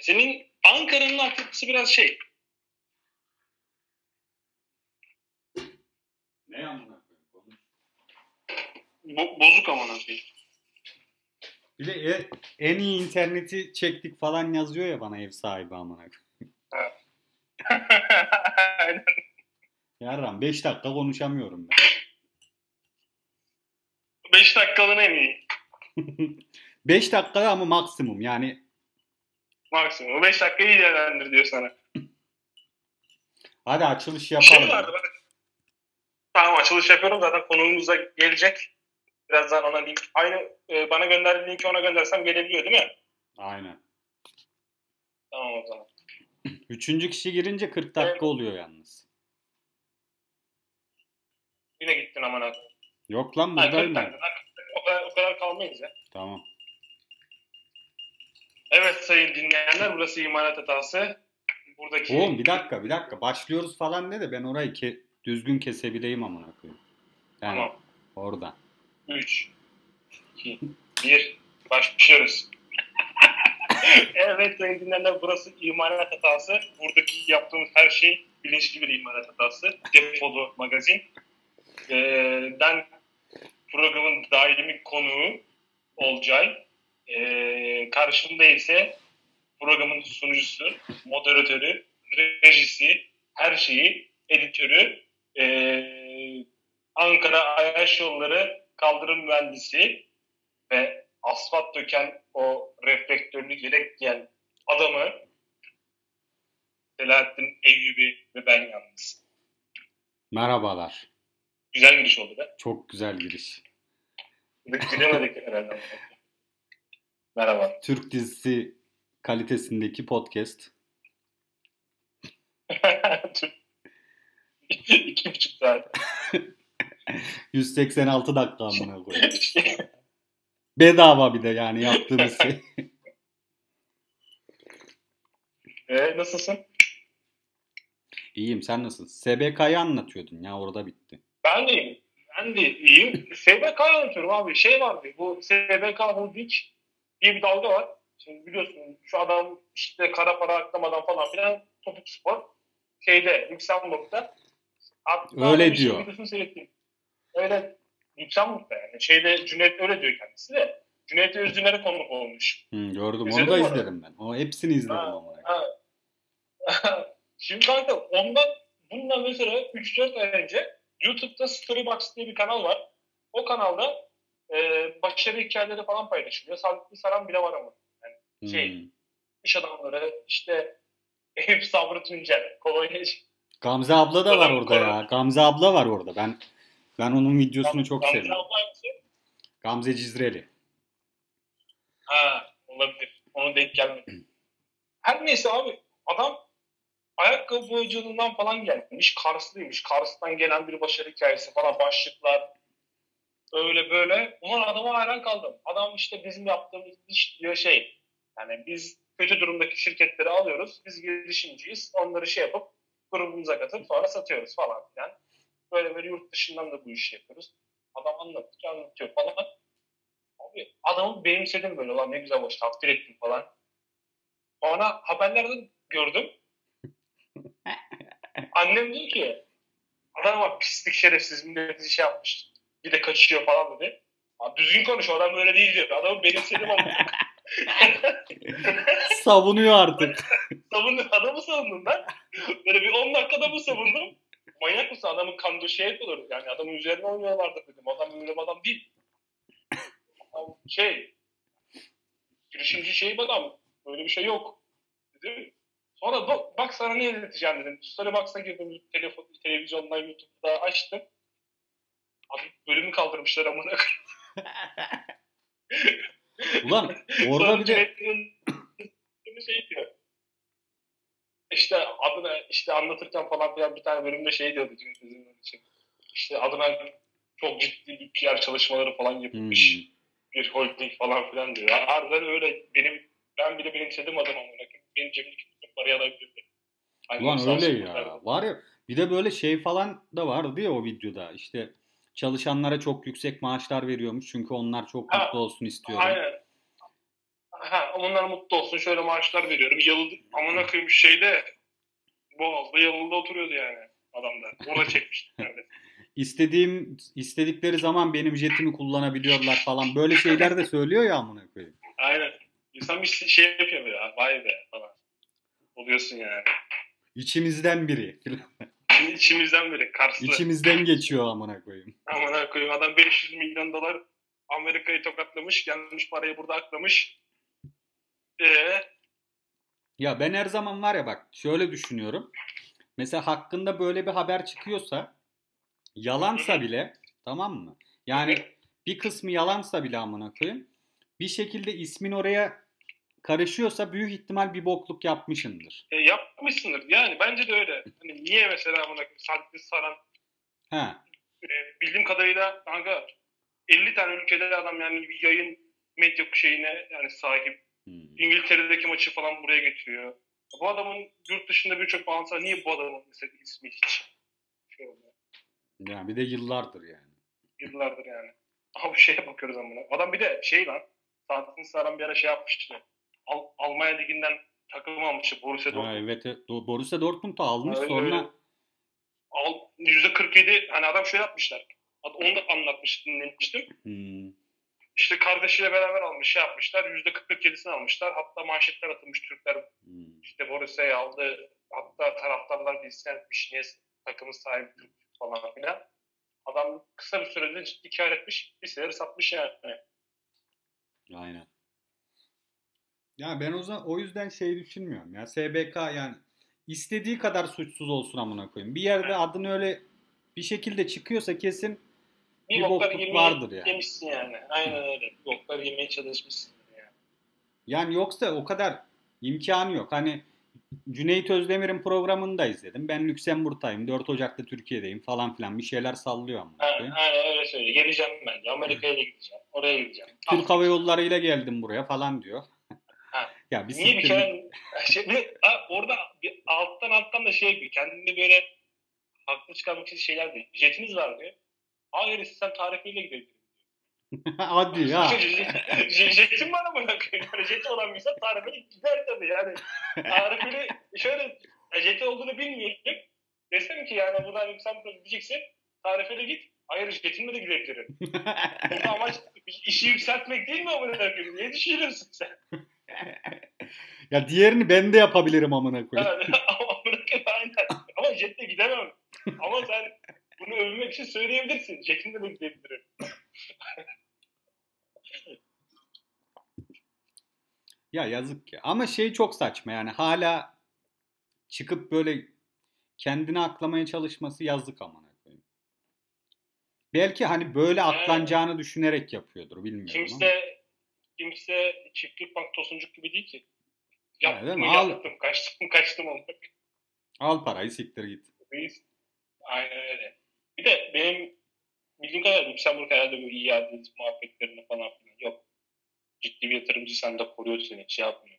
senin Ankara'nın altyapısı biraz şey. Ne koyayım? Bo- bozuk amına koyayım. Bir de e- en iyi interneti çektik falan yazıyor ya bana ev sahibi amına. Aynen. Yarram 5 dakika konuşamıyorum ben. 5 dakikalığına en iyi. 5 dakika ama maksimum yani Maksimum. 5 dakikayı iyi değerlendir diyor sana. hadi açılış Şey yapalım. vardı bak. Tamam açılış yapıyorum zaten konuğumuz da gelecek. Birazdan ona link. Aynı e, bana gönderdiği linki ona göndersem gelebiliyor değil mi? Aynen. Tamam o zaman. Üçüncü kişi girince 40 dakika Evet. oluyor yalnız. Yine gittin aman abi. Yok lan buradayım 40 ben. O kadar, o kadar kalmayız ya. Tamam. Evet sayın dinleyenler burası imalat hatası. Buradaki Oğlum bir dakika bir dakika. Başlıyoruz falan de de ben orayı ke- düzgün kesebileyim amına koyayım. Yani Tamam. oradan. 3 2 1 başlıyoruz. evet sayın dinleyenler burası imalat hatası. Buradaki yaptığımız her şey bilinçli bir imalat hatası. Defolu magazin. Ee, ben programın daimi konuğu Olcay. Ee, karşımda ise programın sunucusu, moderatörü, rejisi, her şeyi, editörü, ee, Ankara Ayaş Yolları kaldırım mühendisi ve asfalt döken o reflektörlü yelek giyen adamı Selahattin Eyyubi ve ben yalnız. Merhabalar. Güzel giriş oldu be. Çok güzel giriş. Gidemedik herhalde. Merhaba. Türk dizisi kalitesindeki podcast. İki buçuk saat. 186 dakika amına koyayım. Bedava bir de yani yaptığımız şey. ee, nasılsın? İyiyim sen nasılsın? SBK'yı anlatıyordun ya orada bitti. Ben de iyiyim. Ben de iyiyim. SBK anlatıyorum abi. Şey vardı. Bu SBK Holding bir dalga var. Şimdi biliyorsun şu adam işte kara para aklamadan falan filan topuk spor şeyde Luxemburg'da Hatta Öyle şey diyor. Öyle Luxemburg'da yani. Şeyde Cüneyt öyle diyor kendisi de. Cüneyt Özdüner'e konuk olmuş. Hı, gördüm İzledin onu da onu? izledim ben. O hepsini izledim Ha. Ha. Şimdi kanka ondan bundan mesela 3-4 ay önce YouTube'da Storybox diye bir kanal var. O kanalda e, başarı hikayeleri falan paylaşılıyor. Sabitli Saran bile var ama. şey, Hmm. İş adamları işte Eyüp Sabrı Tuncel, Kolonya Gamze abla da var orada ya. Gamze abla var orada. Ben ben onun videosunu çok Gamze seviyorum. abla hangisi? Gamze Cizreli. Ha olabilir. Onu denk gelmedi. Her neyse abi adam ayakkabı boyacılığından falan gelmiş. Karslıymış. Kars'tan gelen bir başarı hikayesi falan başlıklar. Öyle böyle. Ulan adama hayran kaldım. Adam işte bizim yaptığımız iş diyor şey. Yani biz kötü durumdaki şirketleri alıyoruz. Biz girişimciyiz. Onları şey yapıp grubumuza katıp sonra satıyoruz falan filan. Böyle böyle yurt dışından da bu işi yapıyoruz. Adam anlattıkça anlatıyor falan. Abi adamı benimsedim böyle. Ulan ne güzel boş takdir ettim falan. Sonra haberlerde gördüm. Annem diyor ki adam bak pislik şerefsiz milleti şey yapmış. Bir de kaçıyor falan dedi. Abi düzgün konuş adam öyle değil diyor. Adamı benimsedim ama Savunuyor artık. savundum. Adamı savundum ben. Böyle bir 10 dakikada mı savundum? Manyak mısın? Adamın kandığı şey yapılır. Yani adamın üzerine oynuyorlardı dedim. Adam öyle bir adam değil. Adam şey girişimci şey bir adam. Böyle bir şey yok. Dedim. Sonra bak, bak sana ne izleteceğim dedim. Storybox'a girdim. Telefon, televizyondan YouTube'da açtım. Abi bölümü kaldırmışlar amına. Ulan orada bir de şey diyor. İşte adına işte anlatırken falan filan bir tane bölümde şey diyordu Cüneyt Özdemir için. İşte adına çok ciddi bir PR çalışmaları falan yapılmış. Hmm. Bir holding falan filan diyor. Harbiden öyle benim ben bile benimsedim adamı amına. Benim cebimdeki bütün parayı alabilirdi. Aynen, Ulan öyle ya. Var ya bir de böyle şey falan da vardı ya o videoda. İşte çalışanlara çok yüksek maaşlar veriyormuş çünkü onlar çok Ha, mutlu olsun istiyorum. Aynen. Ha, onlar mutlu olsun şöyle maaşlar veriyorum. Yalı, amına koymuş şeyde Boğaz'da Yalı'da oturuyordu yani adam da. Orada çekmişti. Yani. İstediğim istedikleri zaman benim jetimi kullanabiliyorlar falan. Böyle şeyler de söylüyor ya amına koyayım. Aynen. İnsan bir şey yapıyor ya. Vay be falan. Oluyorsun yani. İçimizden biri. İçimizden biri. Karslı. İçimizden geçiyor amına koyayım. Amına koyayım adam 500 milyon dolar Amerika'yı tokatlamış. Gelmiş parayı burada aklamış. Eee Ya ben her zaman var ya bak şöyle düşünüyorum. Mesela hakkında böyle bir haber çıkıyorsa yalansa bile tamam mı? Yani bir kısmı yalansa bile amına koyayım. Bir şekilde ismin oraya karışıyorsa büyük ihtimal bir bokluk yapmışındır. e, yapmışsındır. Yani bence de öyle. Hani niye mesela amına Saddettin Saran Ha. e, bildiğim kadarıyla kanka 50 tane ülkede adam yani bir yayın medya şeyine yani sahip. Hmm. İngiltere'deki maçı falan buraya getiriyor. Bu adamın yurt dışında birçok bağlantısı. Niye bu adamın mesela ismi hiç şey olmuyor? Yani bir de yıllardır yani. Yıllardır yani. Abi şeye bakıyoruz ama. Adam bir de şey lan. Saadettin Saran bir ara şey yapmıştı. Al, Almanya Ligi'nden takım almıştı. Borussia Ha, Dortmund. evet, evet. Do- Borussia Dortmund da almış Öyle, sonra öyle. Al, %47 hani adam şey yapmışlar. Onu da anlatmış, dinlemiştim. Hmm. İşte kardeşiyle beraber almış, şey yapmışlar. %47'sini almışlar. Hatta manşetler atılmış Türkler Hmm. işte Borussia'yı aldı. Hatta taraftarlar bir isyan etmiş. Niye takımın sahibi Türk falan filan. Adam kısa bir sürede ciddi kar etmiş. Bir sefer satmış yani. Aynen. Ya ben o zaman o yüzden şey düşünmüyorum ya. SBK yani istediği kadar suçsuz olsun amına koyayım. Bir yerde adını öyle bir şekilde çıkıyorsa kesin Bir, Bir bokluk yemeği vardır yani. yemişsin yani. Aynen öyle. Bir boklar yemeye çalışmışsın yani. yani yoksa o kadar imkanı yok. Hani Cüneyt Özdemir'in programını da izledim. Ben Lüksemburg'tayım. 4 Ocak'ta Türkiye'deyim falan filan bir şeyler sallıyor amına Aynen, öyle söyle. Geleceğim ben. Amerika'ya da gideceğim. Oraya gideceğim. Türk Hava Yolları ile geldim buraya falan diyor. Ya bir Niye bir kere şimdi ha, orada bir alttan alttan da şey yapıyor. Kendini böyle haklı çıkarmak için şeyler diyor. Jetiniz var diyor. Hayır sen tarifiyle gidelim. Hadi ya. J- Jetim var ama böyle jeti olan bir insan tarifiyle gider tabii yani. Tarifiyle şöyle jeti olduğunu bilmeyelim. Desem ki yani buradan sen gideceksin tarifiyle git. Hayır jetinle de gidebilirim. Burada amaç işi yükseltmek değil mi amına koyayım? Ne düşünüyorsun sen? ya diğerini ben de yapabilirim amına koyayım. Yani, ama bırakın aynen. Ama jetle gidemem. Ama sen bunu övmek için söyleyebilirsin. Jetinle de gidebilirim. Ya yazık ya. Ama şey çok saçma yani hala çıkıp böyle kendini aklamaya çalışması yazık amına koyayım. Belki hani böyle aklanacağını düşünerek yapıyordur bilmiyorum ama. Kimse çiftlik bank tosuncuk gibi değil ki. Yaptım, mi? Al. yaptım, kaçtım, kaçtım onu. Al parayı siktir git. Aynen öyle. Bir de benim bildiğim kadarıyla Lüksemburg herhalde bu iade muhabbetlerinde falan filan yok. Ciddi bir yatırımcı sen de koruyor seni, şey yapmıyor.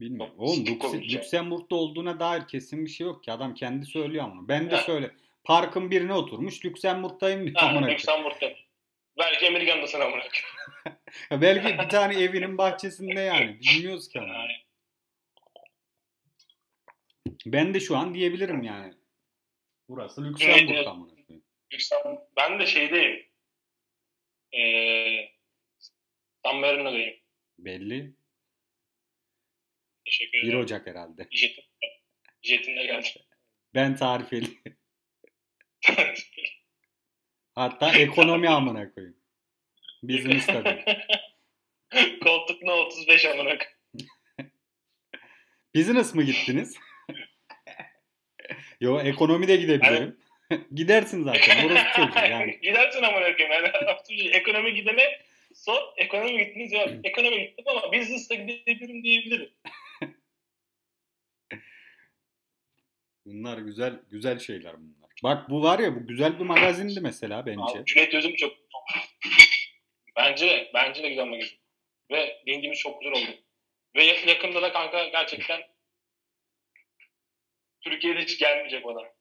Bilmiyorum. Oğlum sikik Lüks- olmuş ya. Lüksemburg'da olduğuna dair kesin bir şey yok ki. Adam kendi söylüyor ama. Ben de Ha. söyle. Parkın birine oturmuş Lüksemburg'dayım diyor. Ha, amına. Lüksemburg'da. Belki Amerikan'da sana bırak. Ya Belki bir tane evinin bahçesinde yani. Bilmiyoruz ki ama. Ben de şu an diyebilirim yani. Burası Lüksemburg Evet, amına koyayım. Ben de şeydeyim. Ee, San Marino'dayım. Belli. Teşekkür 1 ederim. Ocak herhalde. Jetim, jetimle geldim. Ben tarifeli. Hatta ekonomi amına koyayım. Business tabii. Koltuk ne 35 amına. Business mı gittiniz? Yo ekonomi de gidebilirim. Gidersin zaten. Burası çocuğu yani. Gidersin amına koyayım. Yani, ekonomi gidene sor. Ekonomi gittiniz ya. Ekonomi gittim ama business'ta gidebilirim diyebilirim. Bunlar güzel güzel şeyler bunlar. Bak bu var ya bu güzel bir magazindi mesela bence. Abi, Cüneyt Özüm çok bence bence de güzel magazin. Ve linkimiz çok güzel oldu. Ve yakında da kanka gerçekten Türkiye'de hiç gelmeyecek da.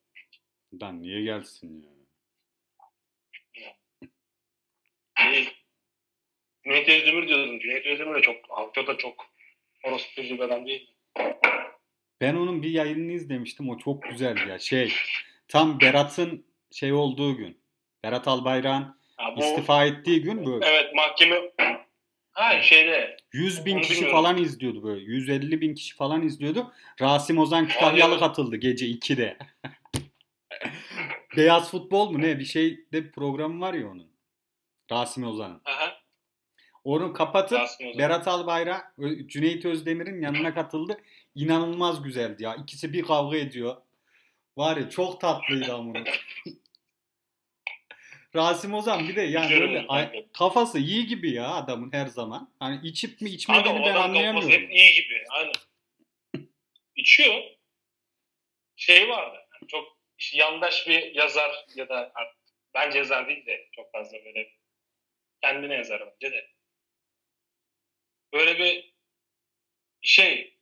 Lan niye gelsin ya? Cüneyt Özdemir diyordum. Cüneyt Özdemir de çok, Avcı da çok orospucu bir adam değil. Ben onun bir yayınını izlemiştim. O çok güzeldi ya. Şey tam Berat'ın şey olduğu gün. Berat Albayrak'ın Bu, istifa ettiği gün böyle Evet mahkeme ha şeyde 100 bin kişi bilmiyorum. falan izliyordu böyle. 150 bin kişi falan izliyordu. Rasim Ozan Kütahyalı katıldı gece 2'de. Beyaz futbol mu ne? Bir şey de programı var ya onun. Rasim Ozan'ın. Onu kapatıp Ozan. Berat Albayrak Cüneyt Özdemir'in yanına katıldı. İnanılmaz güzeldi ya. İkisi bir kavga ediyor. Var ya çok tatlıydı ama. Rasim Ozan bir de yani böyle ay- kafası iyi gibi ya adamın her zaman. Hani içip mi içmediğini ben adam kafası anlayamıyorum. hep iyi gibi. Aynen. İçiyor. Şey vardı. yani çok yandaş bir yazar ya da artık, bence yazar değil de çok fazla böyle kendine yazar bence de. Böyle bir şey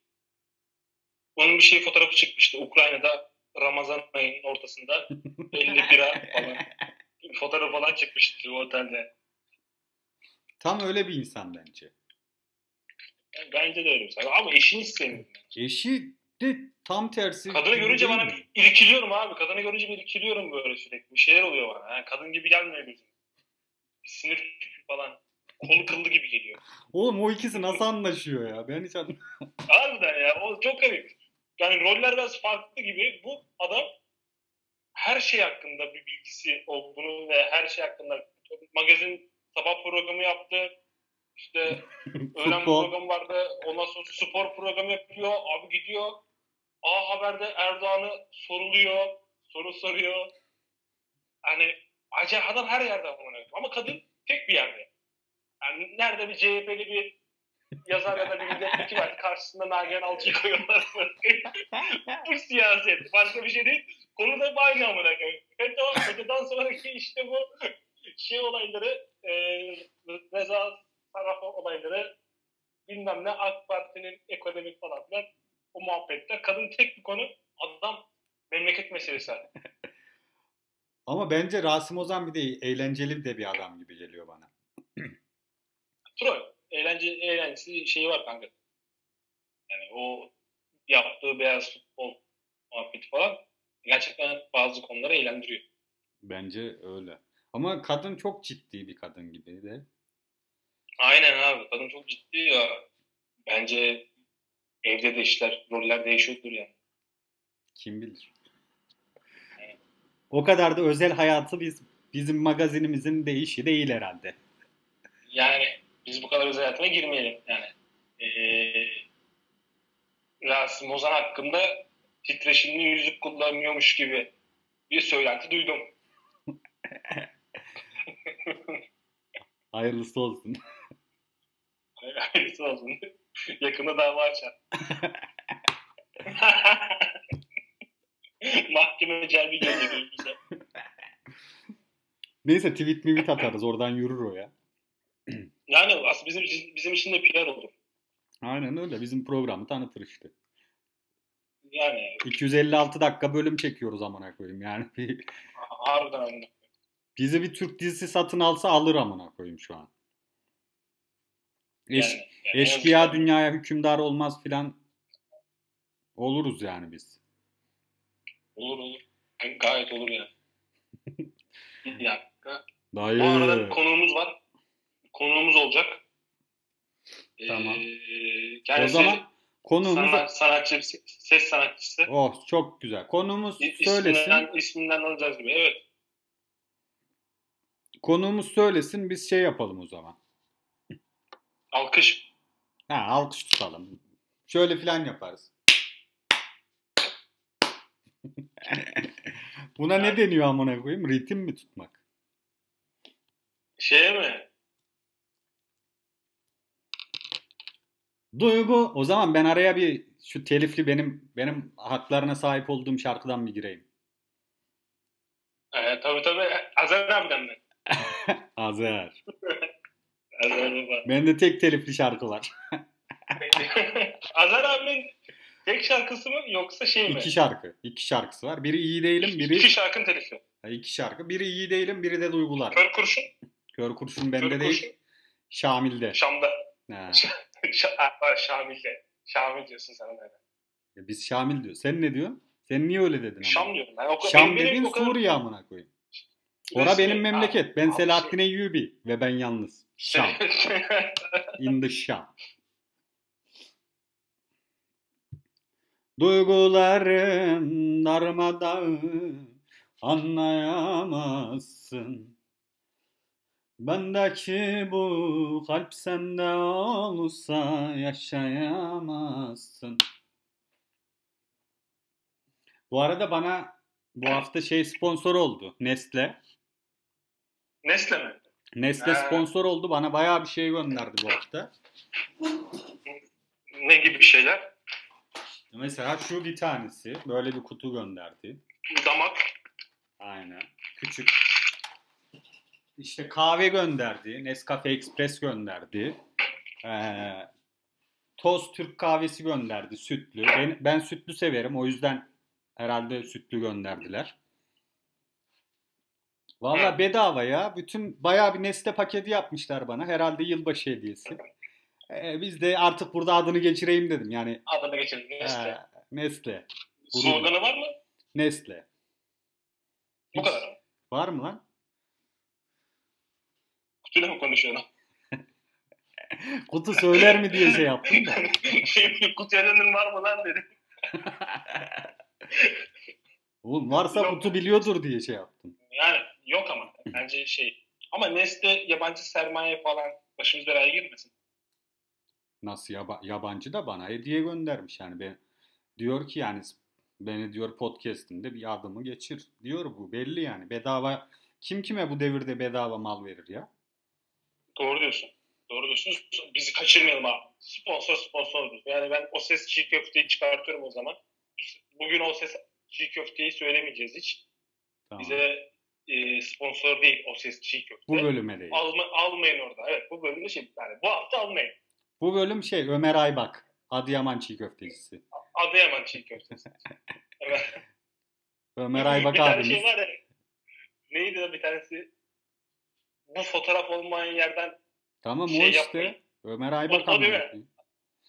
onun bir şey fotoğrafı çıkmıştı. Ukrayna'da Ramazan ayının ortasında 50 bira falan fotoğraf falan çıkmıştı o otelde. Tam öyle bir insan bence. Yani bence de öyle bir. Ama eşini istemiyorum. Eşi de tam tersi. Kadını görünce bana mi? irkiliyorum abi. Kadını görünce bir irkiliyorum böyle sürekli. Bir şeyler oluyor bana. Yani kadın gibi gelmiyor gözüm. Sinir küpü falan. Kolu kıllı gibi geliyor. Oğlum o ikisi nasıl anlaşıyor ya? Ben hiç anlamadım. Harbiden ya. O çok garip. Yani roller biraz farklı gibi. Bu adam her şey hakkında bir bilgisi olduğunu ve her şey hakkında magazin sabah programı yaptı. İşte öğlen programı vardı. Ondan sonra spor programı yapıyor. Abi gidiyor. A Haber'de Erdoğan'ı soruluyor. Soru soruyor. Hani acayip adam her yerde. Ama kadın tek bir yerde. Yani nerede bir CHP'li bir yazar ya da bir milletvekili var. Karşısında Nagihan Alçı'yı koyuyorlar. bu siyaset. Başka bir şey değil. Konu da aynı amına koyayım. FETÖ, FETÖ'den sonraki işte bu şey olayları e, Reza Sarraf olayları bilmem ne AK Parti'nin ekonomik falan filan o muhabbetler. Kadın tek bir konu adam memleket meselesi. Ama bence Rasim Ozan bir de eğlenceli de bir adam gibi geliyor bana. Troll. Eğlence, eğlencesi şeyi var kanka. Yani o yaptığı beyaz futbol muhabbeti falan gerçekten bazı konuları eğlendiriyor. Bence öyle. Ama kadın çok ciddi bir kadın gibi de. Aynen abi. Kadın çok ciddi ya. Bence evde de işler, roller değişiyordur yani. Kim bilir. O kadar da özel hayatı biz bizim magazinimizin de işi değil herhalde. Yani kadar özel hayatına girmeyelim. Yani ee, Rasim Ozan hakkında titreşimli yüzük kullanıyormuş gibi bir söylenti duydum. Hayırlısı olsun. Hayırlısı olsun. Yakında dava açar. Mahkeme celbi gelecek önümüze. Neyse tweet mivit atarız oradan yürür o ya. Yani aslında bizim bizim için de PR olur. Aynen öyle bizim programı tanıtır işte. Yani 256 dakika bölüm çekiyoruz amına koyayım yani. Bir- harbiden. Bizi bir Türk dizisi satın alsa alır amına koyayım şu an. Eş, Yani, yani eşkıya en- dünyaya hükümdar olmaz filan oluruz yani biz. Olur olur. Gayet olur yani. Bir dakika. Dayı. Bu arada konuğumuz var. Konuğumuz olacak. Tamam. Ee, O kendisi zaman konuğumuz sanat, sanatçı, ses sanatçısı. Oh çok güzel. Konuğumuz İ- söylesin. İsminden, isminden alacağız gibi. Evet. Konuğumuz söylesin biz şey yapalım o zaman. Alkış. Ha alkış tutalım. Şöyle filan yaparız. Buna ne deniyor amına koyayım? Ritim mi tutmak? Şeye mi? Duygu. O zaman ben araya bir şu telifli benim benim haklarına sahip olduğum şarkıdan bir gireyim. Ee, tabii tabii. Azer abiden mi? Azer. Azer baba. Bende tek telifli şarkı var. Azer abinin tek şarkısı mı yoksa şey mi? İki şarkı. İki şarkısı var. Biri iyi değilim, biri İki şarkının telifi. Ha, iki şarkı. Biri iyi değilim, biri de duygular. Kör kurşun. Kör kurşun bende Kör değil. kurşun. Şamil'de. Şam'da. Ha. Şamil'de. Şamil diyorsun sen ona. Ya Biz Şamil diyor. Sen ne diyorsun? Sen niye öyle dedin ama? Şam diyorum ben. O, Şam dediğin kadar- Suriye amına koyayım. Ora benim memleket. Ben Abi, Selahattin Eyyubi ve ben yalnız. şey- Şam. In the Şam. Duygularım darmadağın anlayamazsın. Bendeki bu kalp sende olsa yaşayamazsın. Bu arada bana bu hafta şey sponsor oldu. Nestle. Nesle mi? Nestle Ha. sponsor oldu. Bana bayağı bir şey gönderdi bu hafta. Ne gibi şeyler? Mesela şu bir tanesi. Böyle bir kutu gönderdi. Damak. Aynen. Küçük. İşte kahve gönderdi. Nescafe Express gönderdi. Ee, toz Türk kahvesi gönderdi. Sütlü. Ben, ben sütlü severim. O yüzden herhalde sütlü gönderdiler. Valla bedava ya. Bütün bayağı bir Nestle paketi yapmışlar bana. Herhalde yılbaşı hediyesi. Ee, biz de artık burada adını geçireyim dedim. Yani Adını geçelim. Nesle. ee, Nestle. Sloganı var mı? Nestle. Bu Hiç- kadar? Var mı lan? Kutuyla mı konuşuyorsun? Kutu söyler mi diye şey yaptım da. Şey, dönün var mı lan dedim. Oğlum varsa Yok. kutu biliyordur diye şey yaptım. Yani yok ama. Bence şey. Ama Nesle yabancı sermaye falan başımız belaya girmesin. Nasıl yaba- yabancı da bana hediye göndermiş yani ben diyor ki yani beni diyor podcast'inde bir adımı geçir diyor bu belli yani bedava kim kime bu devirde bedava mal verir ya? Doğru diyorsun. Doğru diyorsun. Bizi kaçırmayalım abi. Sponsor sponsordur. Yani ben o ses çiğ köfteyi çıkartıyorum o zaman. Bugün o ses çiğ köfteyi söylemeyeceğiz hiç. Tamam. Bize e, sponsor değil o ses çiğ köfte. Bu bölüme değil. Alma, almayın orada. Evet bu bölümde şey yani bu hafta almayın. Bu bölüm şey Ömer Aybak Adıyaman çiğ köftecisi. Adıyaman çiğ köftesi. Ömer Aybak bir tane abimiz. şey var ya. Neydi o bir tanesi? Bu fotoğraf olmayan yerden Tamam şey o işte. yapmayın. Ömer Aybak O-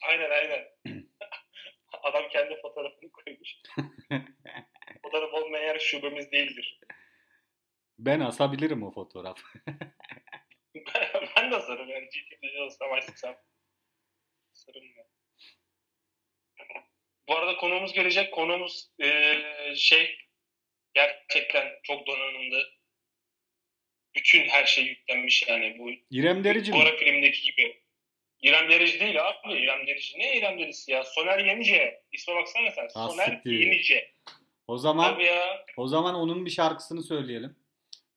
aynen aynen. Adam kendi fotoğrafını koymuş. fotoğraf olmayan yer şubemiz değildir. Ben asabilirim o fotoğraf. ben de asarım yani ciddi olsam açsam. Asarım ya. Bu arada konuğumuz gelecek. Konuğumuz eee, şey gerçekten çok donanımlı. Bütün her şey yüklenmiş yani bu İrem Derici mi? Filmdeki gibi. İrem Derici değil abi. İrem Derici ne İrem Dericisi ya? Soner Yenice. İsme baksana sen. Ah, Soner siktir. Yenice. O zaman Abi ya. O zaman onun bir şarkısını söyleyelim.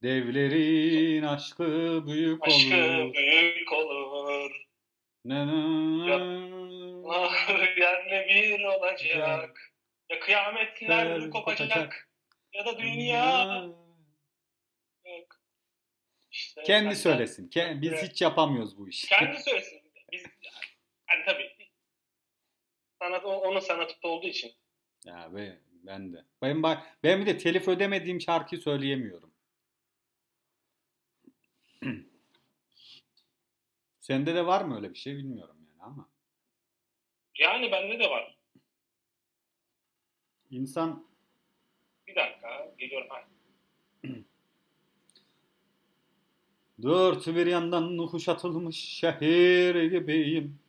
Devlerin aşkı büyük Aşkı olur. büyük olur. Na na na. Yerle bir olacak. Ya kıyametler kopacak. Ya da dünya. İşte Kendi sen- söylesin. Ke- Biz Evet. hiç yapamıyoruz bu işi. Kendi söylesin. Biz yani tabii sanat onun sanatı olduğu için. Ya be, ben de. Ben bak ben bir de telif ödemediğim şarkıyı söyleyemiyorum. Sende de var mı öyle bir şey bilmiyorum yani ama. Yani bende de var. İnsan Bir dakika geliyorum. Ha. Dört bir yandan kuşatılmış şehir gibiyim.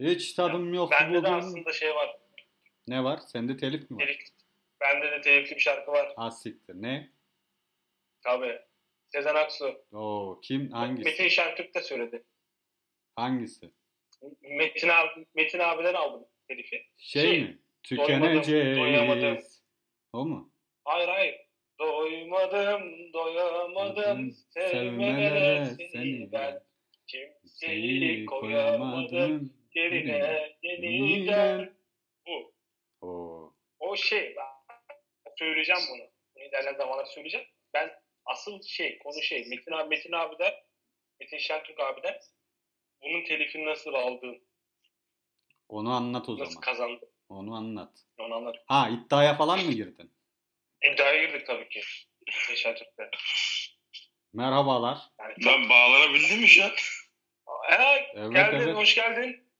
Hiç tadım yok Bende de bugün. aslında şey var. Ne var? Sende telif mi var? Telif, bende de telifli bir şarkı var. Az siktir. Ne? Tabii. Sezen Aksu. Oo kim? Hangisi? Metin Şentürk de söyledi. Hangisi? Metin, abi, Metin abiden aldım telifi. Şey, Şey, mi? Tükeneceğiz. doyamadım. O mu? Hayır hayır. Doymadım, doyamadım, sevmelere seni ben. Kimseyi koyamadım, yerine yeniden. Bu. Oo. O şey, ben söyleyeceğim bunu. Bunu ilerleyen zamanlar söyleyeceğim. Ben asıl şey, konu şey, Metin abi, Metin abiden, Metin Şentürk abiden bunun telifini nasıl aldığım, Onu anlat o nasıl zaman. kazandım. Onu anlat. Onu anladım. Ha iddiaya falan mı girdin? İddiaya girdik tabii ki. Şentürk'te. Merhabalar. Yani çok Ben bağlanabildim mi şu an? Ha, Evet, geldin, evet. hoş geldin.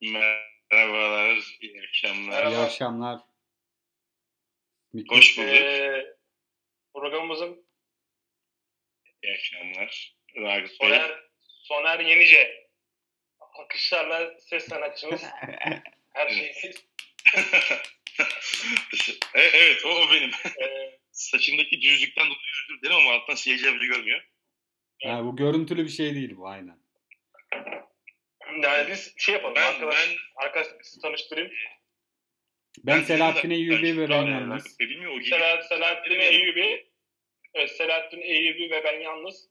Merhabalar, iyi akşamlar. İyi akşamlar. Mikro- Hoş bulduk. Ee, programımızın İyi akşamlar. Ragıp Bey. Soner, Soner Yenice. Alkışlarla ses sanatçımız. Her şey. E- evet, o, o benim. Ee, Saçımdaki düzlükten dolayı özür dilerim ama alttan seyirciler bile görmüyor. Ha, bu görüntülü bir şey değil bu aynen. yani biz şey yapalım. Ben, arkadaş, ben, arkadaş sizi tanıştırayım. Ben Ben Selahattin Eyyubi ve ben Yani yalnız. Bilmiyor. Selahat, Selahattin. Eyyubi. Evet, Selahattin Eyyubi ve ben yalnız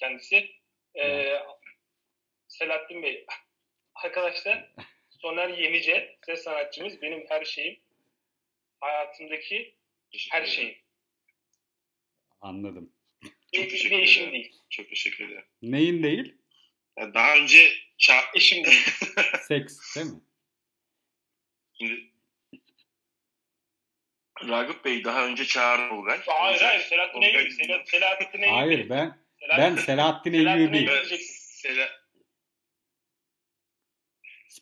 kendisi. Ee, Selahattin Bey. Arkadaşlar Soner Yenice ses sanatçımız. Benim her şeyim. Hayatımdaki Teşekkür her şeyim. Anladım. Bir, teşekkür ederim. değil. Çok teşekkür ederim. Neyin değil? Ya daha önce ça- İşim değil. Seks değil mi? Şimdi Ragıp Bey daha önce Çağrı Olgay. hayır hayır Selahattin Eyyubi. Selahattin, Eyyubi. Hayır ben Selahattin- ben Selahattin Selahattin Eyyubi. Eyyubi. Ben diyeceksin. Sela-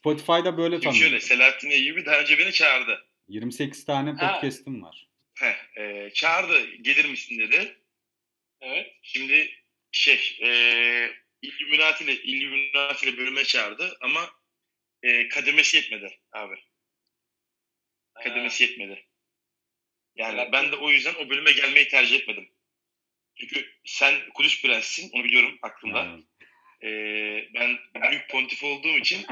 Spotify'da böyle Şimdi şöyle. Selahattin Eyyubi daha önce beni çağırdı. 28 tane podcast'im var. Heh, e, çağırdı gelir misin dedi. Evet. Şimdi şey e, Illuminati ile Illuminati ile bölüme çağırdı ama e, kademesi yetmedi abi. Kademesi yetmedi. Yani Evet. ben de o yüzden o bölüme gelmeyi tercih etmedim. Çünkü sen Kudüs Prensisin onu biliyorum aklımda. Yani, E, ben büyük pontif olduğum için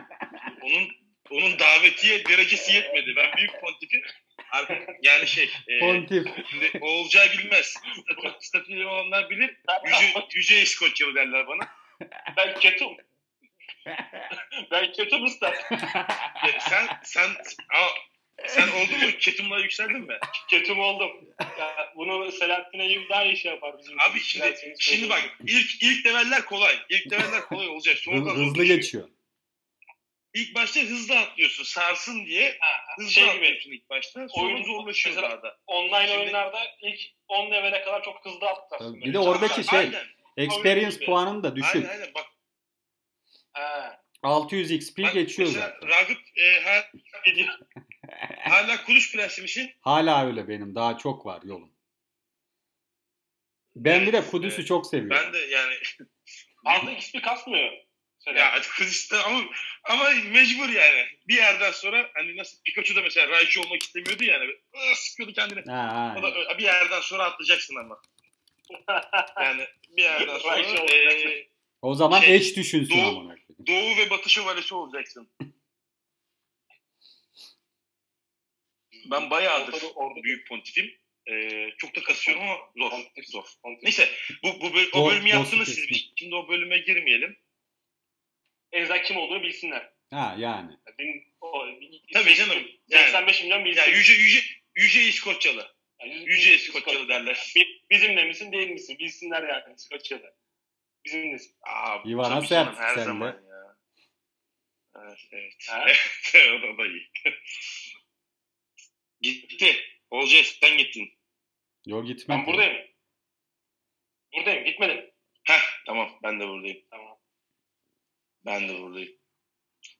onun onun davetiye derecesi yetmedi. Ben büyük pontifi yani şey e, Pontif. Şimdi olacağı bilmez. Statü, statülü olanlar bilir. Yüce, yüce İskoçyalı derler bana. ben ketum. ben ketum usta. Sen sen ama sen oldun mu? Ketumla yükseldin mi? Ketum oldum. Ya, bunu Selahattin Eyyubi daha iyi şey yapar bizim. Abi şimdi şimdi bak ilk ilk leveller kolay. İlk leveller kolay olacak. Sonra hızlı zorlaşıyor. geçiyor. İlk başta hızlı atlıyorsun. Sarsın diye hızlı şey gibi atlıyorsun ilk başta. Sonra Oyun- zorlaşıyor mesela- daha da. online Şimdi- oyunlarda ilk 10 level'e kadar çok hızlı atlarsın. Bir de oradaki şey- Aynen. Experience gibi. puanını da düşün. Aynen aynen. Bak 600 XP bak geçiyor mesela zaten. Ragıp e, ha- hala Kudüs Prensi misin? Hala öyle benim. Daha çok var yolum. Ben bir de Evet, Kudüs'ü evet. çok seviyorum. Ben de yani Fazla XP kasmıyor. Ya Selahattin. Kudüs'te ama ama mecbur yani. Bir yerden sonra hani nasıl Pikachu da mesela Raichu olmak istemiyordu yani. Aa, sıkıyordu kendini. Ha, O da ha. ö- bir yerden sonra atlayacaksın ama. Yani bir yerden sonra Raichu e, olacaksın. O zaman Şey, eş düşünsün Doğu- amına koyayım. Doğu ve Batı şövalyesi olacaksın. Ben bayağıdır Orada- orada- büyük pontifim. E, çok da kasıyorum ama zor. Pontif. Zor. Pontif. Neyse bu, bu Zor, o bölümü yaptınız siz. Şimdi o bölüme girmeyelim. En azından kim olduğunu bilsinler. Ha yani. Bin, o, Tabii canım. Yani, 85 milyon bilsin. yani yüce yüce yüce İskoçyalı. Yani yüz- Yüce yüz- İskoçyalı derler. Bi- Bizimle misin değil misin? Bilsinler yani İskoçya'da. Bizimlesin. Aa, İvana sert her sen de. zaman ya. Evet, evet. Evet o da, iyi. Gitti. Olcay sen gittin. Yo gitmedi. Ben buradayım. Buradayım. Gitmedim. Heh tamam ben de buradayım. Tamam. Ben de buradayım.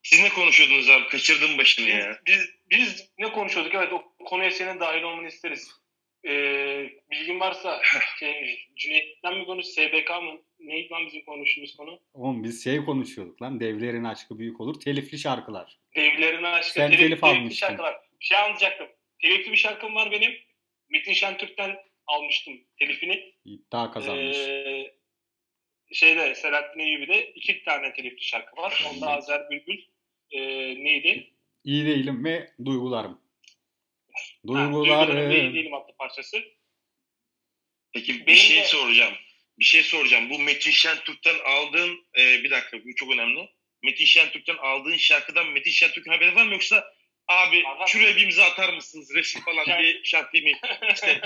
Siz ne konuşuyordunuz abi? Kaçırdım başını ya. Biz, biz ne konuşuyorduk? Evet o konuya senin dahil olmanı isteriz. Ee, bilgin varsa şey, Cüneyt'ten mi konuş? SBK mı? Neydi lan bizim konuştuğumuz konu? Oğlum biz şey konuşuyorduk lan. Devlerin aşkı büyük olur. Telifli şarkılar. Devlerin aşkı. Sen telif almıştın. şarkılar. Bir şey anlatacaktım. Telifli bir şarkım var benim. Metin Şentürk'ten almıştım telifini. İddia kazanmış. Ee, şeyde Selahattin Eyyubi'de iki tane telifli şarkı var. Onda. Azer Bülbül e, neydi? İyi değilim ve duygularım. Ha, Duygularım ve İyi. Değilim adlı parçası. Peki bir Benim şey de- soracağım. Bir şey soracağım. Bu Metin Şentürk'ten aldığın e, bir dakika bu çok önemli. Metin Şentürk'ten aldığın şarkıdan Metin Şentürk'ün haberi var mı yoksa abi şuraya bir imza atar mısınız resim falan Yani- diye şart değil mi? İşte,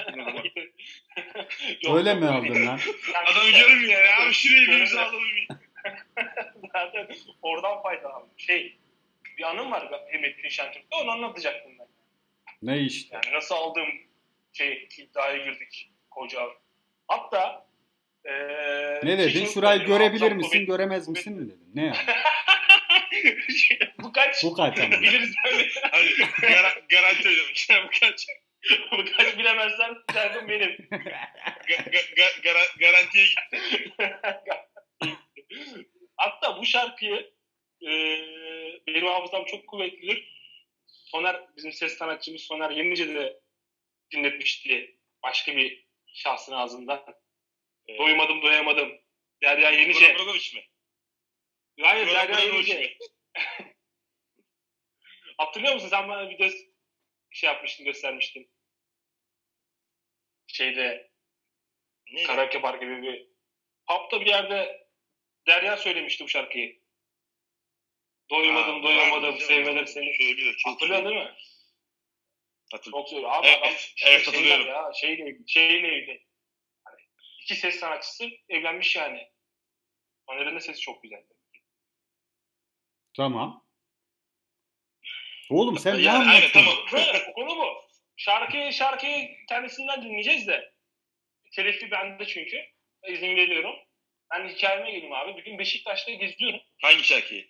Öyle mi aldın lan? Adam işte- görmüyor ya. Abi şuraya bir imza miyim? Zaten oradan faydalandım. Şey, bir anım var Metin Şentürk'te onu anlatacaktım ben. Ne işte. Yani nasıl aldığım şey iddiaya girdik koca. Hatta Ee, Ne dedin? Şurayı söyleyeyim, görebil hafızam misin, göremez misin mi dedin? Ne yani? Bu kaç? Bu kaç ama. Biliriz öyle. Hadi gar- garanti ödemiş. Bu kaç? Bu kaç bilemezsen derdim benim. Ga- ga- ga- gara- garantiye git. Hatta bu şarkıyı e, benim hafızam çok kuvvetlidir. Soner, bizim ses sanatçımız Soner Yenice de dinletmişti başka bir şahsın ağzından. Doymadım doyamadım. Derya Yenice. Bora Brogovic mi? Brogovic Yenice. mi? Hatırlıyor musun? Sen bana video şey yapmıştın, göstermiştin. Şeyde Ne? karaoke bar gibi bir pub'da bir yerde Derya söylemişti bu şarkıyı. Doymadım, Ha, doyamadım, sevmeler seni. Söylüyor. Çok Hatırlıyorsun değil mi? Hatırlıyorum. Çok söylüyor. Abi Evet, adam evet, şeyler hatırlıyorum. ya, şeyle, şeyle evli. Hani iki ses sanatçısı evlenmiş yani. Soner'in de sesi çok güzel. Tamam. Oğlum sen ne Yani, aynen, tamam. Böyle konu bu. Şarkıyı, şarkıyı kendisinden dinleyeceğiz de. Telifi bende çünkü. İzin veriyorum. Ben hikayeme geleyim abi. Bir gün Beşiktaş'ta geziyorum. Hangi şarkıyı?